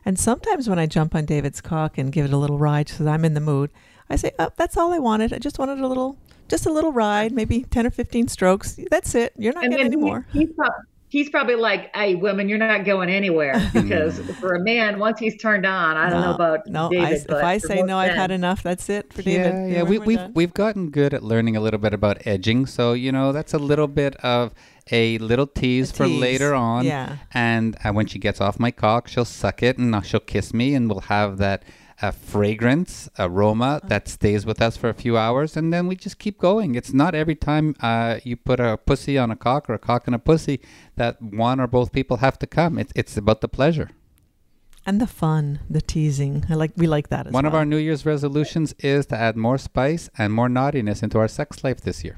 And sometimes when I jump on David's cock and give it a little ride because I'm in the mood, I say, "Oh, that's all I wanted. I just wanted a little, just a little ride, maybe ten or fifteen strokes. That's it. You're not And getting any he- more." he's, prob- he's probably like, hey, women, you're not going anywhere. Because for a man, once he's turned on, I don't know about no. David. I, if I say most no, I've had enough. That's it for David. Yeah, yeah. We're- We, we're we've done. we've gotten good at learning a little bit about edging, so you know that's a little bit of a little tease A for later on. yeah. And uh, when she gets off my cock, she'll suck it and uh, she'll kiss me, and we'll have that uh, fragrance aroma Uh-huh. that stays with us for a few hours, and then we just keep going. It's not every time uh, you put a pussy on a cock or a cock on a pussy that one or both people have to come. It's it's about the pleasure. and the fun, the teasing. I like. We like that as well. One well. of our New Year's resolutions is to add more spice and more naughtiness into our sex life this year.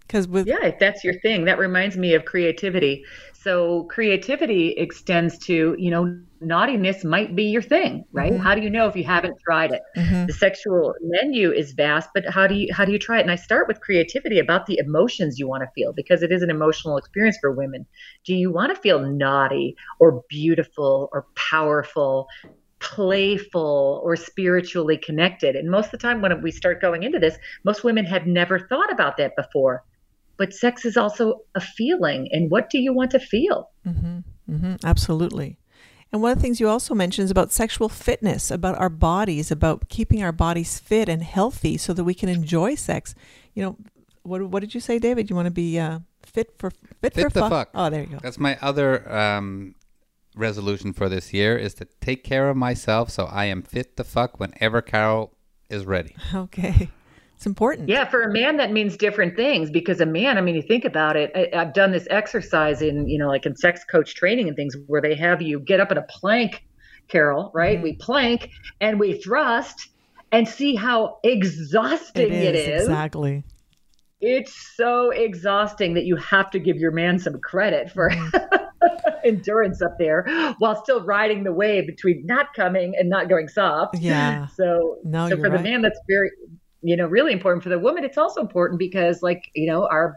because with Yeah, if that's your thing, that reminds me of creativity. So creativity extends to, you know, naughtiness might be your thing, right? Mm-hmm. How do you know if you haven't tried it? The sexual menu is vast, but how do you how do you try it? And I start with creativity about the emotions you want to feel because it is an emotional experience for women. Do you want to feel naughty or beautiful or powerful? playful or spiritually connected and most of the time when we start going into this most women have never thought about that before but sex is also a feeling and what do you want to feel mm-hmm. absolutely. And one of the things you also mentioned is about sexual fitness, about our bodies, about keeping our bodies fit and healthy so that we can enjoy sex. You know, what what did you say, David? You want to be uh, fit for fit, Fit for fuck? fuck. Oh, there you go. That's my other um, resolution for this year is to take care of myself so I am fit to fuck whenever Carol is ready. Okay, it's important. yeah for a man that means different things because a man i mean you think about it I, i've done this exercise in you know like in sex coach training and things where they have you get up in a plank carol right mm-hmm. we plank and we thrust and see how exhausting it is, exactly. it's so exhausting that you have to give your man some credit for mm-hmm. endurance up there while still riding the wave between not coming and not going soft. Yeah. So, No, so for the man, that's very, you know, really important. For the woman, it's also important because, like, you know, our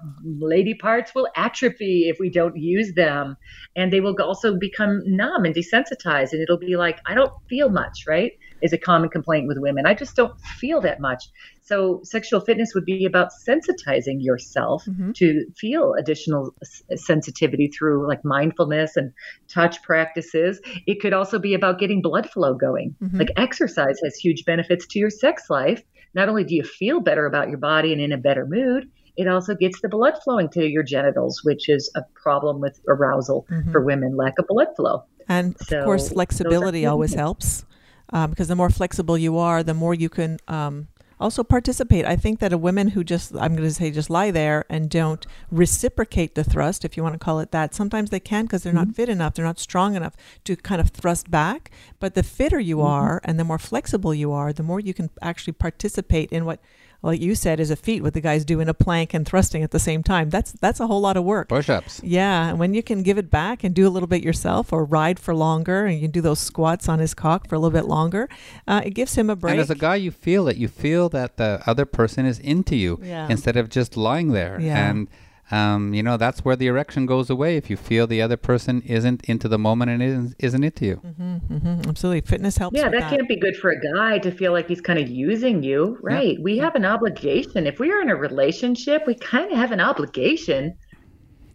lady parts will atrophy if we don't use them, and they will also become numb and desensitized, and it'll be like, I don't feel much, right? Is a common complaint with women. I just don't feel that much. So, sexual fitness would be about sensitizing yourself Mm-hmm. to feel additional s- sensitivity through like mindfulness and touch practices. It could also be about getting blood flow going. Mm-hmm. Like exercise has huge benefits to your sex life. Not only do you feel better about your body and in a better mood, it also gets the blood flowing to your genitals, which is a problem with arousal Mm-hmm. for women, lack of blood flow. And of course, flexibility always helps um, because the more flexible you are, the more you can um, also participate. I think that a woman who just, I'm going to say, just lie there and don't reciprocate the thrust, if you want to call it that, sometimes they can because they're Mm-hmm. not fit enough, they're not strong enough to kind of thrust back. But the fitter you Mm-hmm. are and the more flexible you are, the more you can actually participate in what. Like you said, is a feat What the guys doing a plank and thrusting at the same time. That's that's a whole lot of work. Push ups. Yeah, and when you can give it back and do a little bit yourself or ride for longer and you can do those squats on his cock for a little bit longer, uh, it gives him a break. And as a guy, you feel it. You feel that the other person is into you Yeah. instead of just lying there. Yeah. And, um, you know, that's where the erection goes away if you feel the other person isn't into the moment and isn't, isn't into you. Mhm, absolutely, fitness helps. Yeah, with that can't be good for a guy to feel like he's kind of using you, right? We have an obligation. If we are in a relationship, we kind of have an obligation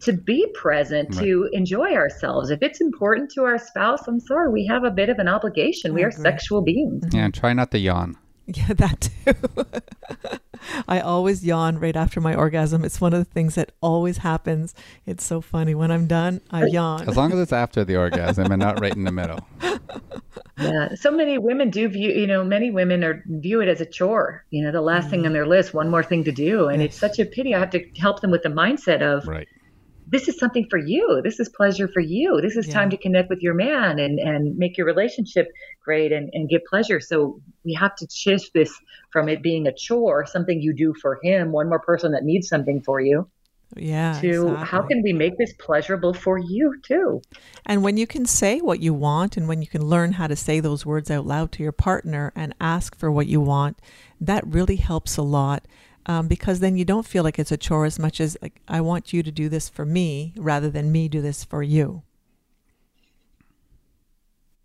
to be present, to enjoy ourselves. If it's important to our spouse, I'm sorry, we have a bit of an obligation. We I are sexual beings. Yeah, and try not to yawn. Yeah, that too. I always yawn right after my orgasm. It's one of the things that always happens. It's so funny. When I'm done, I yawn. As long as it's after the orgasm and not right in the middle. yeah. So many women do view, you know, many women are view it as a chore. You know, the last thing mm-hmm. on their list, one more thing to do, and it's such a pity. I have to help them with the mindset of Right. This is something for you. This is pleasure for you. This is time to connect with your man and, and make your relationship great and, and give pleasure. So we have to shift this from it being a chore, something you do for him, one more person that needs something for you, Yeah. to how can we make this pleasurable for you too? And when you can say what you want and when you can learn how to say those words out loud to your partner and ask for what you want, that really helps a lot. Um, because then you don't feel like it's a chore as much as like I want you to do this for me rather than me do this for you.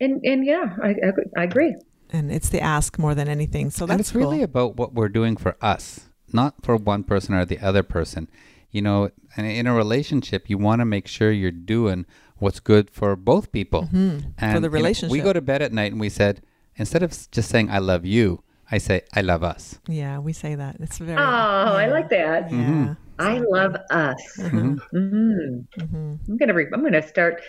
And and yeah, I, I, I agree. And it's the ask more than anything. So that's and it's really cool. about what we're doing for us, not for one person or the other person. You know, in a relationship, you want to make sure you're doing what's good for both people. And the you know, we go to bed at night and we said, instead of just saying "I love you," I say "I love us." yeah, we say that. It's very Oh, I like that. yeah. I love us. Mm-hmm. hmm I'm gonna re- I'm gonna start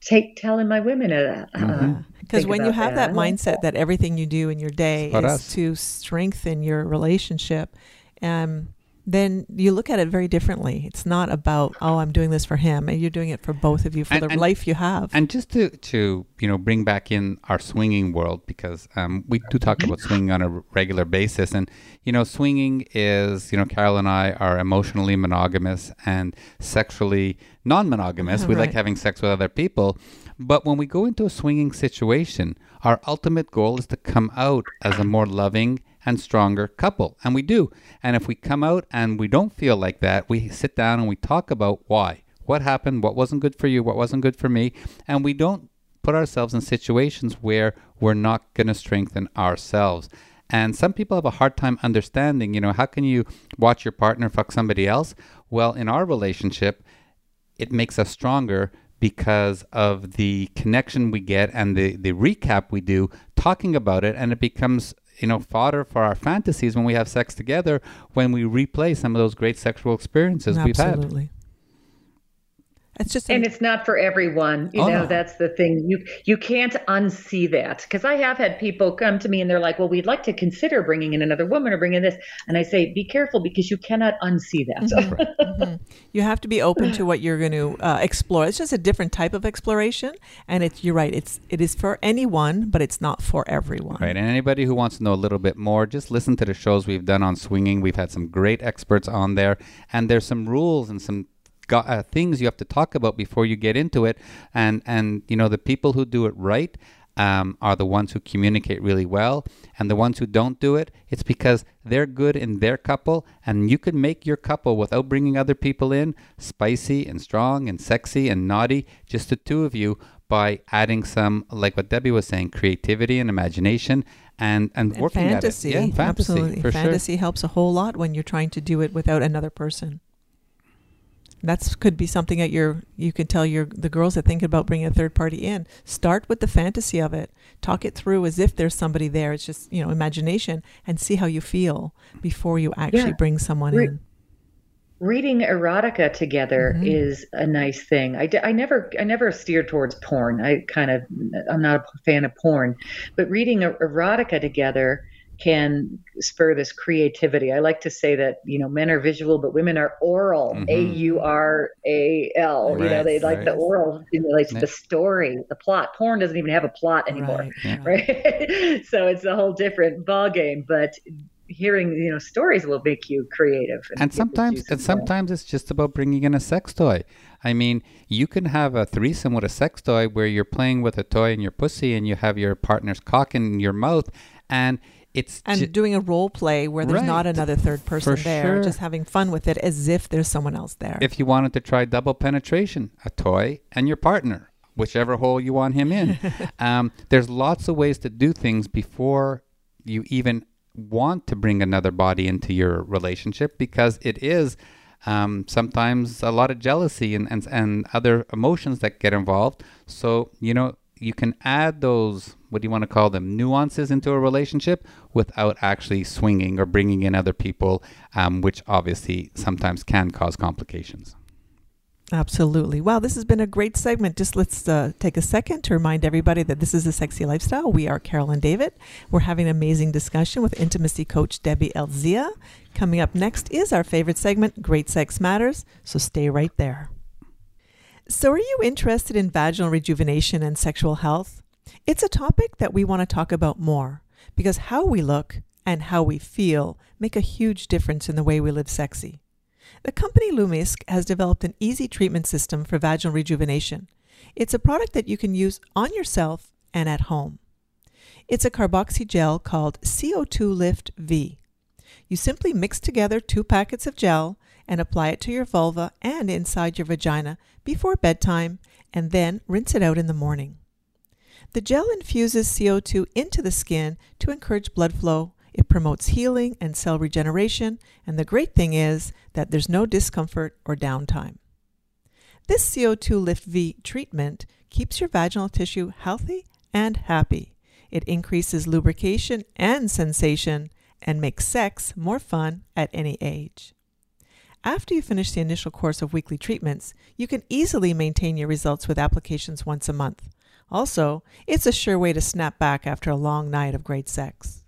take telling my women uh, uh, Because think when you have that, I like mindset that everything you do in your day It's is us. to strengthen your relationship, um, then you look at it very differently. It's not about oh, I'm doing this for him, and you're doing it for both of you for And- the and- life you have. And just to to you know bring back in our swinging world because um, we do talk about swinging on a regular basis, and you know swinging is you know Carol and I are emotionally monogamous and sexually non-monogamous. We like having sex with other people, but when we go into a swinging situation, our ultimate goal is to come out as a more loving and stronger couple, and we do. And if we come out and we don't feel like that, we sit down and we talk about why what happened, what wasn't good for you, what wasn't good for me, and we don't put ourselves in situations where we're not going to strengthen ourselves. And some people have a hard time understanding, you know, how can you watch your partner fuck somebody else? Well, in our relationship, it makes us stronger because of the connection we get and the, the recap we do talking about it and it becomes you know fodder for our fantasies when we have sex together when we replay some of those great sexual experiences we've had Absolutely. It's just and it's not for everyone you Oh, know that's the thing you you can't unsee that because i have had people come to me and they're like well we'd like to consider bringing in another woman or bringing this and i say be careful because you cannot unsee that Mm-hmm. you have to be open to what you're going to uh, explore. It's just a different type of exploration, and it's you're right. It's it is for anyone, but it's not for everyone. Right. And anybody who wants to know a little bit more, just listen to the shows we've done on swinging. We've had some great experts on there, and there's some rules and some go- uh, things you have to talk about before you get into it. And and you know the people who do it right um, are the ones who communicate really well, and the ones who don't do it, it's because they're good in their couple, and you can make your couple without bringing other people in spicy and strong and sexy and naughty, just the two of you by adding some, like what Debbie was saying, creativity and imagination and, and, And working fantasy, at it. Yeah, fantasy, absolutely. fantasy helps a whole lot when you're trying to do it without another person. That's could be something that you're you can tell your the girls that think about bringing a third party in. Start with the fantasy of it. Talk it through as if there's somebody there. It's just you know imagination and see how you feel before you actually Yeah. bring someone Re- in. reading erotica together Mhm. is a nice thing I, d- I never i never steered towards porn i kind of i'm not a fan of porn but reading er- erotica together can spur this creativity i like to say that you know men are visual but women are oral Mhm. a-u-r-a-l you know Right, they like the right. oral stimulates Yeah. the story the plot porn doesn't even have a plot anymore Right. Yeah. right? so it's a whole different ball game. But hearing you know stories will make you creative. and get the sometimes and sometimes it's just about bringing in a sex toy i mean you can have a threesome with a sex toy where you're playing with a toy in your pussy and you have your partner's cock in your mouth and it's And ju- doing a role play where there's not another third person For there, sure. just having fun with it as if there's someone else there. if you wanted to try double penetration a toy and your partner whichever hole you want him in um, there's lots of ways to do things before you even want to bring another body into your relationship because it is um, sometimes a lot of jealousy and, and, and other emotions that get involved. So, you know, you can add those, what do you want to call them, nuances into a relationship without actually swinging or bringing in other people, um, which obviously sometimes can cause complications. Absolutely. Wow, this has been a great segment. Just let's uh, take a second to remind everybody that this is a sexy lifestyle. We are Carol and David. We're having an amazing discussion with intimacy coach Debbie Elzea. Coming up next is our favorite segment, Great Sex Matters. So stay right there. So, are you interested in vaginal rejuvenation and sexual health? It's a topic that we want to talk about more because how we look and how we feel make a huge difference in the way we live sexy. The company Lumisque has developed an easy treatment system for vaginal rejuvenation. It's a product that you can use on yourself and at home. It's a carboxy gel called CO2 Lift V. You simply mix together two packets of gel and apply it to your vulva and inside your vagina before bedtime and then rinse it out in the morning. The gel infuses CO2 into the skin to encourage blood flow it promotes healing and cell regeneration, and the great thing is that there's no discomfort or downtime. This CO2 Lift V treatment keeps your vaginal tissue healthy and happy. It increases lubrication and sensation and makes sex more fun at any age. After you finish the initial course of weekly treatments, you can easily maintain your results with applications once a month. Also, it's a sure way to snap back after a long night of great sex.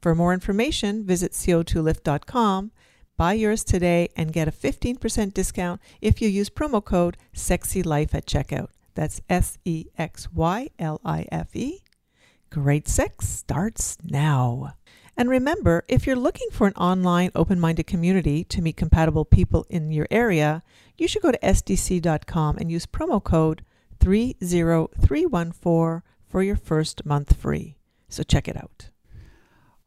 For more information, visit co2lift.com, buy yours today, and get a 15% discount if you use promo code SEXYLIFE at checkout. That's S E X Y L I F E. Great sex starts now. And remember, if you're looking for an online open minded community to meet compatible people in your area, you should go to sdc.com and use promo code 30314 for your first month free. So check it out.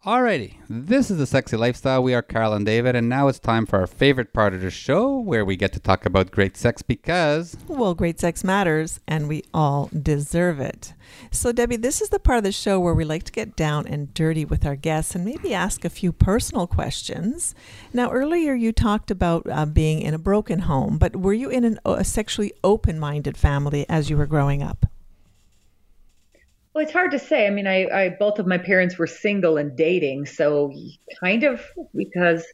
Alrighty, this is the Sexy Lifestyle. We are Carol and David, and now it's time for our favorite part of the show where we get to talk about great sex because. Well, great sex matters, and we all deserve it. So, Debbie, this is the part of the show where we like to get down and dirty with our guests and maybe ask a few personal questions. Now, earlier you talked about uh, being in a broken home, but were you in an, a sexually open minded family as you were growing up? Well, it's hard to say. I mean, I, I both of my parents were single and dating, so kind of because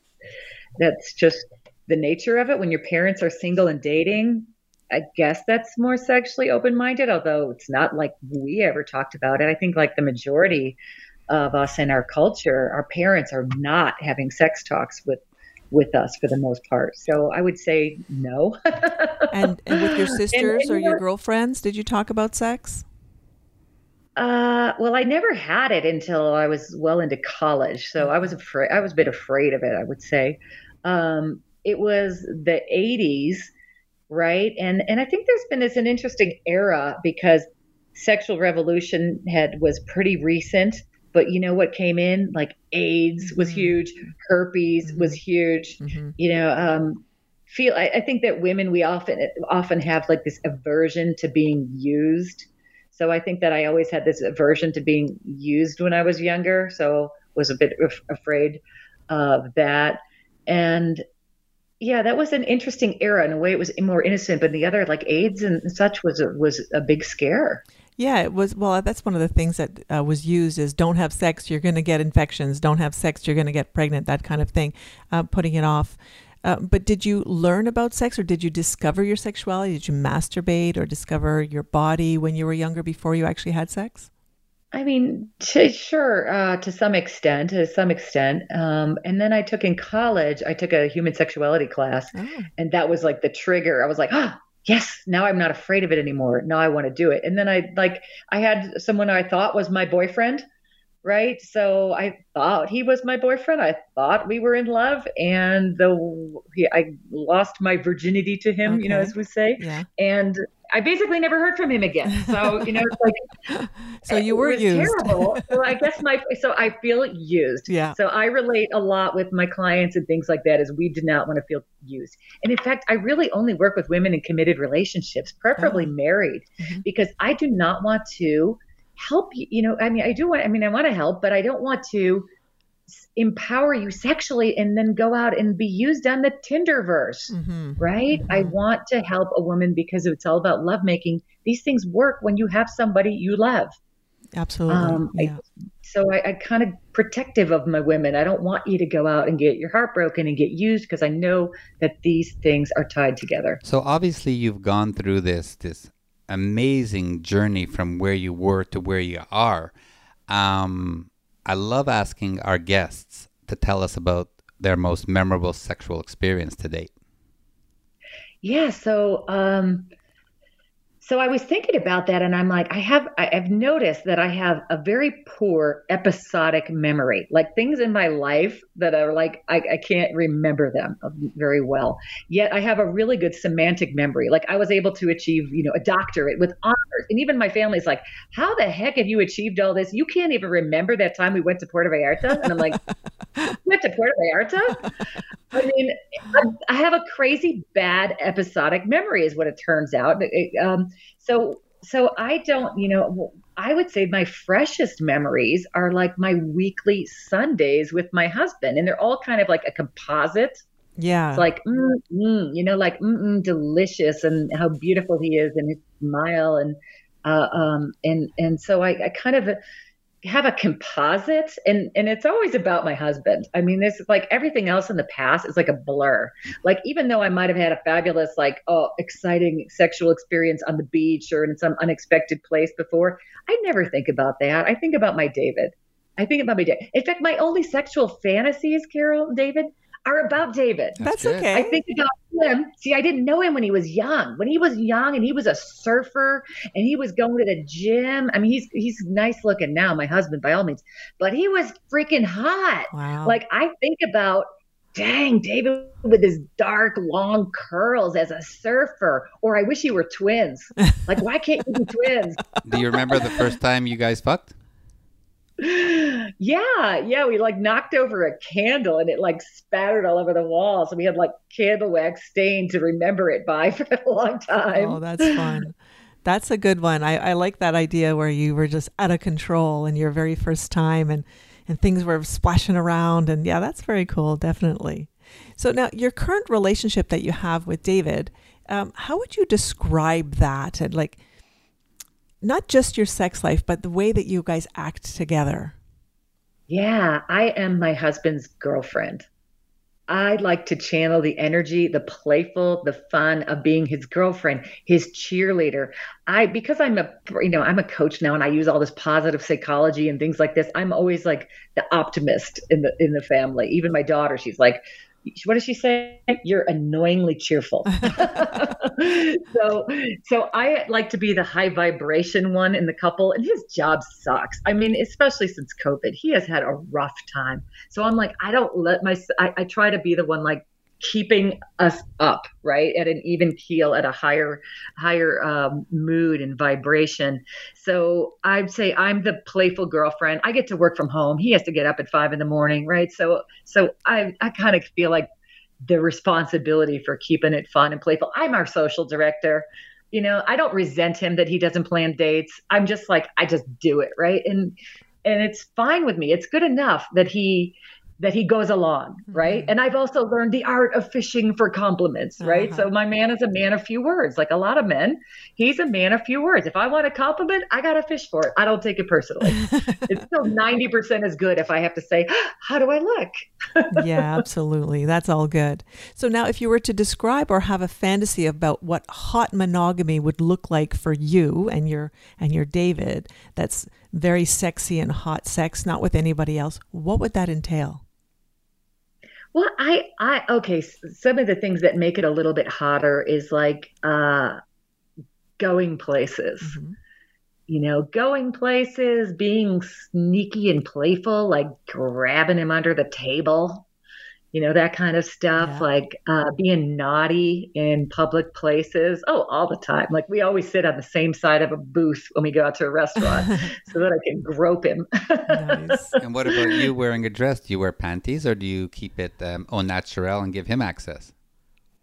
that's just the nature of it. When your parents are single and dating, I guess that's more sexually open minded, although it's not like we ever talked about it. I think like the majority of us in our culture, our parents are not having sex talks with with us for the most part. So I would say no. and, and with your sisters and, and, or your girlfriends, did you talk about sex? Uh, well, I never had it until I was well into college, so I was afraid. I was a bit afraid of it. I would say, um, it was the '80s, right? And and I think there's been this an interesting era because sexual revolution had was pretty recent, but you know what came in? Like AIDS was mm-hmm. huge, herpes mm-hmm. was huge. Mm-hmm. You know, um, feel. I, I think that women we often often have like this aversion to being used so I think that I always had this aversion to being used when I was younger. So was a bit af- afraid of that. And yeah, that was an interesting era in a way. It was more innocent, but the other, like AIDS and such, was a, was a big scare. Yeah, it was. Well, that's one of the things that uh, was used is don't have sex, you're going to get infections. Don't have sex, you're going to get pregnant. That kind of thing, uh, putting it off. Uh, but did you learn about sex or did you discover your sexuality? Did you masturbate or discover your body when you were younger before you actually had sex? I mean, t- sure, uh, to some extent, to some extent. Um, and then I took in college, I took a human sexuality class, oh. and that was like the trigger. I was like, oh, yes, now I'm not afraid of it anymore. Now I want to do it. And then I like, I had someone I thought was my boyfriend right? So I thought he was my boyfriend. I thought we were in love, and the he, I lost my virginity to him, okay. you know, as we say. Yeah. And I basically never heard from him again. So you know, it's like so you were used. Terrible. so I guess my so I feel used. Yeah. So I relate a lot with my clients and things like that. Is we did not want to feel used, and in fact, I really only work with women in committed relationships, preferably oh. married, mm-hmm. because I do not want to help you you know i mean i do want i mean i want to help but i don't want to empower you sexually and then go out and be used on the tinderverse mm-hmm. right mm-hmm. i want to help a woman because it's all about lovemaking these things work when you have somebody you love absolutely um, yeah. I, so I, I kind of protective of my women. I don't want you to go out and get your heart broken and get used because I know that these things are tied together. So obviously you've gone through this this amazing journey from where you were to where you are. Um, I love asking our guests to tell us about their most memorable sexual experience to date. Yeah, so um, so I was thinking about that, and I'm like, I have, I've noticed that I have a very poor episodic memory, like things in my life that are like I, I can't remember them very well. Yet I have a really good semantic memory. Like I was able to achieve, you know, a doctorate with honors, and even my family's like, "How the heck have you achieved all this? You can't even remember that time we went to Puerto Vallarta." And I'm like, "Went to Puerto Vallarta?" I mean, I have a crazy bad episodic memory, is what it turns out. Um, so, so I don't, you know, I would say my freshest memories are like my weekly Sundays with my husband, and they're all kind of like a composite. Yeah. It's like, mm, mm, you know, like, mm, delicious, and how beautiful he is, and his smile, and, uh, um, and, and so I, I kind of have a composite and and it's always about my husband. I mean this like everything else in the past is like a blur. Like even though i might have had a fabulous like oh exciting sexual experience on the beach or in some unexpected place before i never think about that. I think about my david. I think about my david. In fact my only sexual fantasies carol david are about David. That's, That's okay. I think about him. See, I didn't know him when he was young. When he was young and he was a surfer and he was going to the gym. I mean, he's he's nice looking now, my husband by all means, but he was freaking hot. Wow. Like I think about dang, David with his dark, long curls as a surfer. Or I wish you were twins. Like, why can't you be twins? Do you remember the first time you guys fucked? Yeah, yeah. We like knocked over a candle and it like spattered all over the walls, So we had like candle wax stain to remember it by for a long time. Oh, that's fun. That's a good one. I, I like that idea where you were just out of control in your very first time and, and things were splashing around. And yeah, that's very cool, definitely. So now, your current relationship that you have with David, um, how would you describe that? And like, not just your sex life, but the way that you guys act together. Yeah, I am my husband's girlfriend. I like to channel the energy, the playful, the fun of being his girlfriend, his cheerleader. I because I'm a you know, I'm a coach now and I use all this positive psychology and things like this. I'm always like the optimist in the in the family. Even my daughter, she's like, what does she say? You're annoyingly cheerful. so, so I like to be the high vibration one in the couple, and his job sucks. I mean, especially since COVID, he has had a rough time. So I'm like, I don't let my, I, I try to be the one like keeping us up right? At an even keel at a higher higher um, mood and vibration. So i'd say i'm the playful girlfriend. I get to work from home. He has to get up at five in the morning right? So so i i kind of feel like the responsibility for keeping it fun and playful. I'm our social director. You know i don't resent him that he doesn't plan dates. I'm just like i just do it right? And and it's fine with me. It's good enough that he that he goes along, right? Mm-hmm. And I've also learned the art of fishing for compliments, right? Uh-huh. So my man is a man of few words, like a lot of men. He's a man of few words. If I want a compliment, I got to fish for it. I don't take it personally. it's still 90% as good if I have to say, How do I look? yeah, absolutely. That's all good. So now, if you were to describe or have a fantasy about what hot monogamy would look like for you and your and your David, that's very sexy and hot sex, not with anybody else, what would that entail? Well, I, I, okay. Some of the things that make it a little bit hotter is like uh, going places. Mm-hmm. You know, going places, being sneaky and playful, like grabbing him under the table you know that kind of stuff yeah. like uh, being naughty in public places oh all the time like we always sit on the same side of a booth when we go out to a restaurant so that i can grope him nice. and what about you wearing a dress do you wear panties or do you keep it um, au naturel and give him access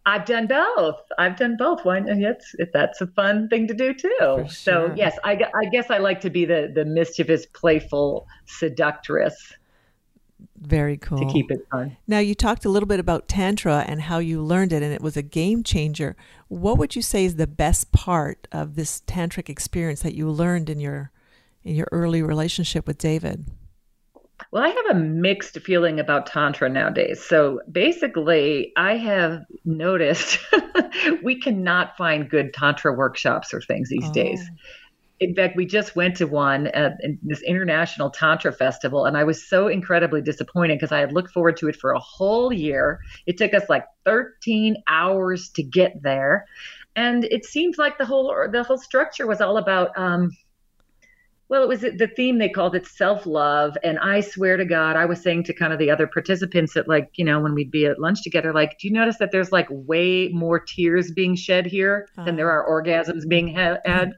I've done both. I've done both. Why? And it's that's a fun thing to do too. Sure. So yes, I, I guess I like to be the the mischievous, playful seductress. Very cool. To keep it fun. Now, you talked a little bit about Tantra and how you learned it, and it was a game changer. What would you say is the best part of this tantric experience that you learned in your in your early relationship with David? Well, I have a mixed feeling about Tantra nowadays. So basically, I have noticed we cannot find good Tantra workshops or things these oh. days. In fact, we just went to one at this international Tantra festival, and I was so incredibly disappointed because I had looked forward to it for a whole year. It took us like 13 hours to get there, and it seemed like the whole the whole structure was all about um, well, it was the theme they called it self love. And I swear to God, I was saying to kind of the other participants that, like, you know, when we'd be at lunch together, like, do you notice that there's like way more tears being shed here uh-huh. than there are orgasms being ha- had?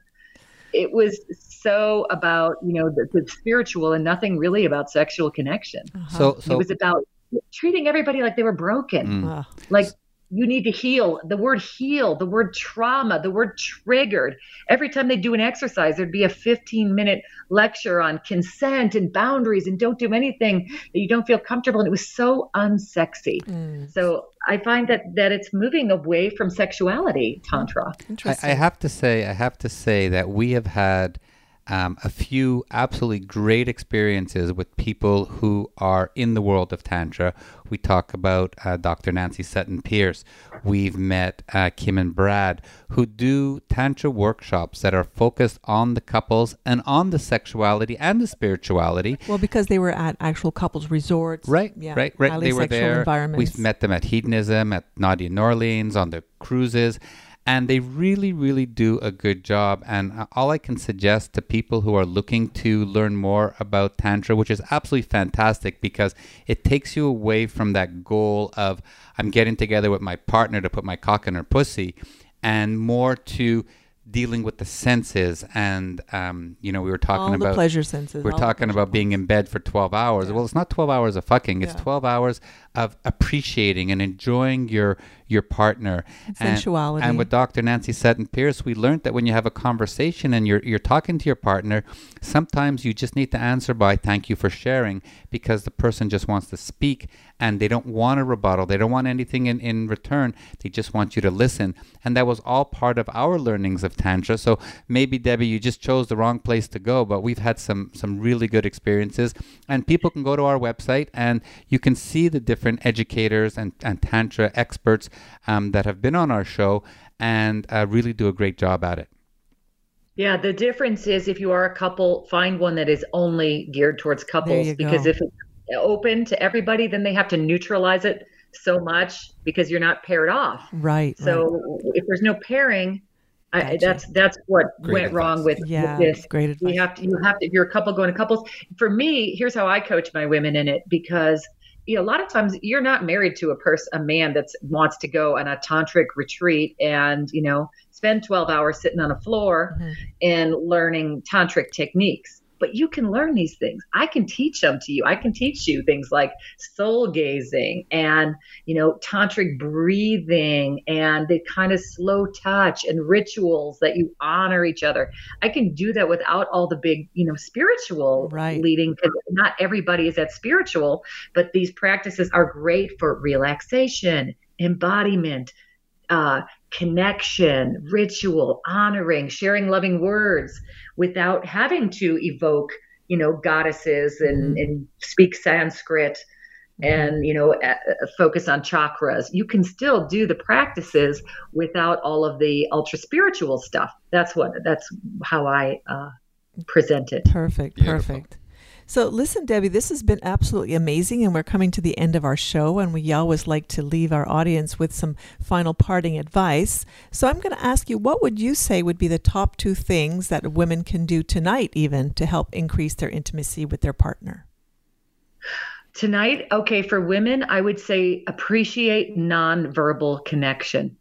It was so about, you know, the, the, spiritual and nothing really about sexual connection. Uh-huh. So, so, it was about treating everybody like they were broken. Mm. Like you need to heal. The word heal, the word trauma, the word triggered. Every time they do an exercise, there'd be a 15 minute lecture on consent and boundaries and don't do anything that you don't feel comfortable. And it was so unsexy. Mm. So I find that that it's moving away from sexuality, Tantra. I, I have to say, I have to say that we have had um, a few absolutely great experiences with people who are in the world of Tantra. We talk about uh, Dr. Nancy Sutton Pierce. We've met uh, Kim and Brad, who do Tantra workshops that are focused on the couples and on the sexuality and the spirituality. Well, because they were at actual couples resorts. Right, yeah, right, right. They were there. We've met them at Hedonism, at Nadia New Orleans, on the cruises and they really, really do a good job. And uh, all I can suggest to people who are looking to learn more about Tantra, which is absolutely fantastic because it takes you away from that goal of I'm getting together with my partner to put my cock in her pussy, and more to dealing with the senses and um, you know we were talking about pleasure senses we're talking about being in bed for 12 hours yeah. well it's not 12 hours of fucking it's yeah. 12 hours of appreciating and enjoying your your partner. And, sensuality. and with dr nancy sutton pierce we learned that when you have a conversation and you're you're talking to your partner sometimes you just need to answer by thank you for sharing because the person just wants to speak and they don't want a rebuttal. They don't want anything in in return. They just want you to listen. And that was all part of our learnings of tantra. So maybe debbie you just chose the wrong place to go but we've had some some really good experiences. And people can go to our website and you can see the different different educators and, and Tantra experts um, that have been on our show and uh, really do a great job at it. Yeah, the difference is if you are a couple, find one that is only geared towards couples because go. if it's open to everybody, then they have to neutralize it so much because you're not paired off. Right. So right. if there's no pairing, I, that's that's what great went advice. wrong with, yeah, with this. Great advice. You have to you have to if you're a couple going to couples. For me, here's how I coach my women in it because you know, a lot of times you're not married to a person, a man that wants to go on a tantric retreat and, you know, spend 12 hours sitting on a floor mm-hmm. and learning tantric techniques but you can learn these things. I can teach them to you. I can teach you things like soul gazing and, you know, tantric breathing and the kind of slow touch and rituals that you honor each other. I can do that without all the big, you know, spiritual right. leading because not everybody is that spiritual, but these practices are great for relaxation, embodiment, uh, connection, ritual, honoring, sharing loving words without having to evoke, you know, goddesses and, mm-hmm. and speak Sanskrit mm-hmm. and, you know, focus on chakras. You can still do the practices without all of the ultra spiritual stuff. That's what, that's how I uh, present it. Perfect. Beautiful. Perfect. So, listen, Debbie, this has been absolutely amazing, and we're coming to the end of our show, and we always like to leave our audience with some final parting advice. So, I'm going to ask you, what would you say would be the top two things that women can do tonight, even to help increase their intimacy with their partner? Tonight, okay, for women, I would say appreciate nonverbal connection.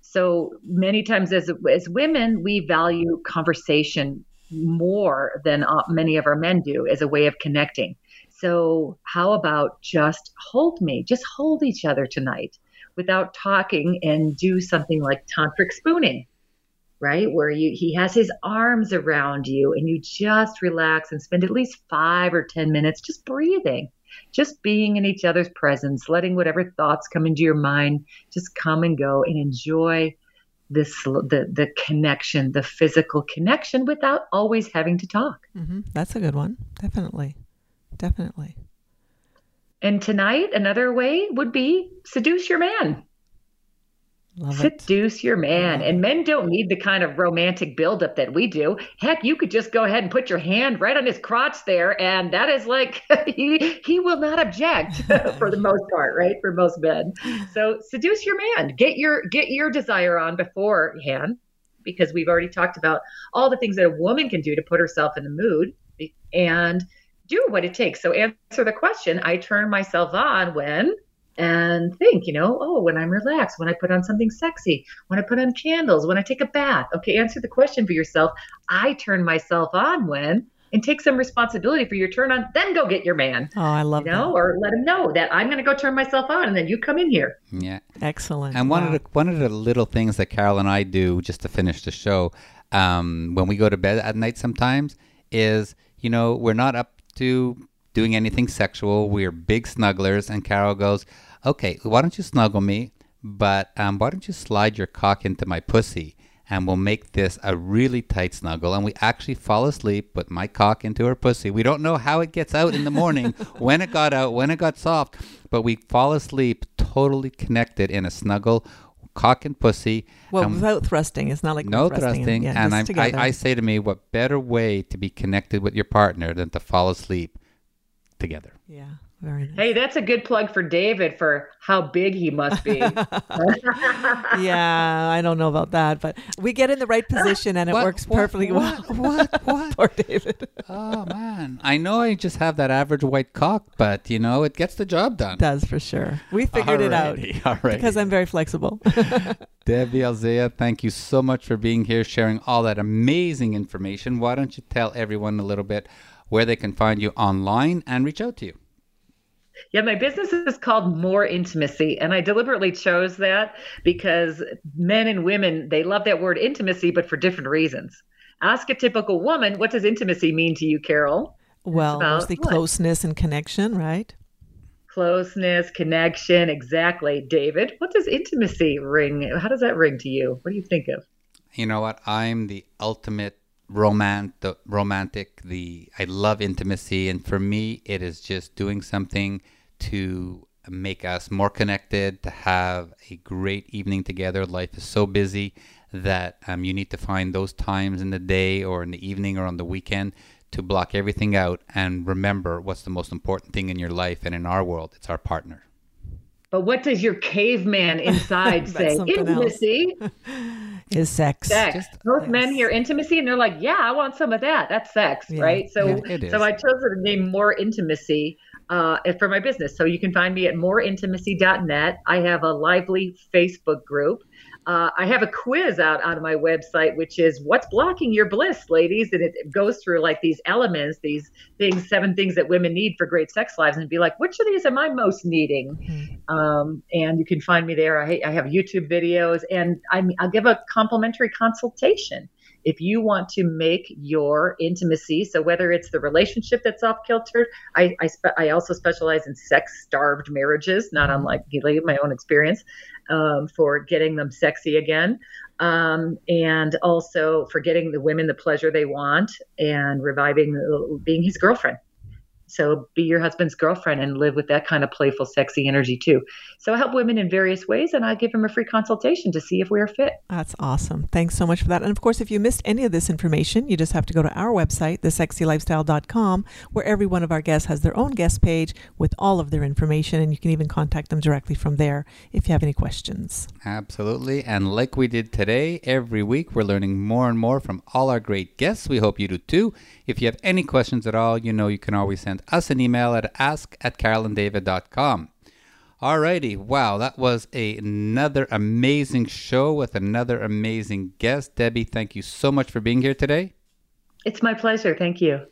So many times as as women, we value conversation more than uh, many of our men do as a way of connecting. So, how about just hold me, just hold each other tonight without talking and do something like tantric spooning, right? Where you he has his arms around you and you just relax and spend at least 5 or 10 minutes just breathing, just being in each other's presence, letting whatever thoughts come into your mind just come and go and enjoy this the the connection, the physical connection, without always having to talk. Mm-hmm. That's a good one, definitely. definitely. And tonight, another way would be seduce your man. Love it. Seduce your man. And men don't need the kind of romantic buildup that we do. Heck, you could just go ahead and put your hand right on his crotch there, and that is like he he will not object for the most part, right? For most men. So seduce your man. Get your get your desire on beforehand, because we've already talked about all the things that a woman can do to put herself in the mood and do what it takes. So answer the question. I turn myself on when and think, you know, oh, when I'm relaxed, when I put on something sexy, when I put on candles, when I take a bath. Okay, answer the question for yourself. I turn myself on when and take some responsibility for your turn on, then go get your man. Oh, I love you know, that. or let him know that I'm going to go turn myself on, and then you come in here. Yeah. Excellent. And one Wow. of the one of the little things that Carol and I do just to finish the show, um, when we go to bed at night, sometimes is you know we're not up to doing anything sexual. We're big snugglers, and Carol goes, "Okay, why don't you snuggle me? But um, why don't you slide your cock into my pussy?" And we'll make this a really tight snuggle, and we actually fall asleep with my cock into her pussy. We don't know how it gets out in the morning, when it got out, when it got soft, but we fall asleep totally connected in a snuggle, cock and pussy. well, and without thrusting, it's not like no we're thrusting. Yeah, and. I, I say to me, what better way to be connected with your partner than to fall asleep together? yeah, very nice. Hey, that's a good plug for David for how big he must be. yeah, I don't know about that, but we get in the right position and it What- works what- perfectly what- well. what- what? Poor David. Oh man, I know I just have that average white cock, but you know it gets the job done. Does for sure. We figured it out Alrighty, alrighty. because I'm very flexible. Debbie Elzea, thank you so much for being here, sharing all that amazing information. Why don't you tell everyone a little bit where they can find you online and reach out to you? Yeah, my business is called More Intimacy, and I deliberately chose that because men and women they love that word intimacy, but for different reasons. Ask a typical woman, what does intimacy mean to you, Carol? well, about mostly what? closeness and connection, right? Closeness, connection, exactly. David, what does intimacy ring? How does that ring to you? What do you think of? You know what? I'm the ultimate romant the romantic the I love intimacy and for me it is just doing something to make us more connected to have a great evening together. Life is so busy that um, you need to find those times in the day or in the evening or on the weekend to block everything out and remember what's the most important thing in your life and in our world it's our partner But what does your caveman inside say? Intimacy, Is sex. sex. Just- Most men hear intimacy and they're like, "Yeah, I want some of that. That's sex, Yeah. right?" So, Yeah, so. I chose the name More Intimacy uh, for my business. So you can find me at moreintimacy.net. I have a lively Facebook group. Uh, I have a quiz out on my website, which is "What's blocking your bliss, ladies?" And it, it goes through like these elements, these things, seven things that women need for great sex lives, and be like, "Which of these am I most needing?" um, and you can find me there. I, I have YouTube videos, and I'm, I'll give a complimentary consultation if you want to make your intimacy. So whether it's the relationship that's off kilter, I I, spe- I also specialize in sex starved marriages, not unlike my own experience, um, for getting them sexy again. Um, and also for getting the women the pleasure they want and reviving the- being his girlfriend. So be your husband's girlfriend and live with that kind of playful, sexy energy too. So I help women in various ways, and I give them a free consultation to see if we are fit. That's awesome. Thanks so much for that. And of course, if you missed any of this information, you just have to go to our website, thesexylifestyle.com, where every one of our guests has their own guest page with all of their information. And you can even contact them directly from there if you have any questions. Absolutely. And like we did today, every week we're learning more and more from all our great guests. We hope you do too. If you have any questions at all, you know you can always send us an email at ask at carolanddavid.com. Alrighty, wow, that was a, another amazing show with another amazing guest. Debbie, thank you so much for being here today. It's my pleasure. Thank you.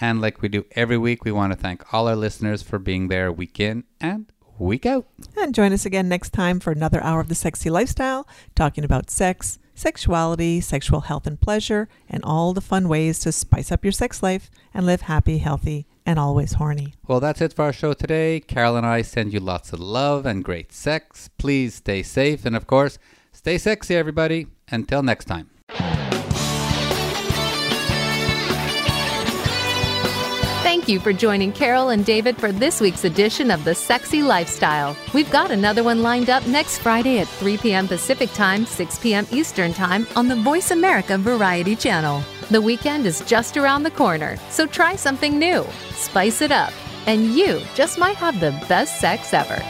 And like we do every week, we want to thank all our listeners for being there week in and week out. And join us again next time for another hour of the sexy lifestyle, talking about sex, sexuality, sexual health and pleasure, and all the fun ways to spice up your sex life and live happy, healthy, and always horny. Well, that's it for our show today. Carol and I send you lots of love and great sex. Please stay safe and, of course, stay sexy, everybody. Until next time. Thank Thank you for joining Carol and David for this week's edition of The Sexy Lifestyle. We've got another one lined up next Friday at 3 p.m. Pacific Time, 6 p.m. Eastern Time on the Voice America Variety Channel. The weekend is just around the corner, so try something new, spice it up, and you just might have the best sex ever.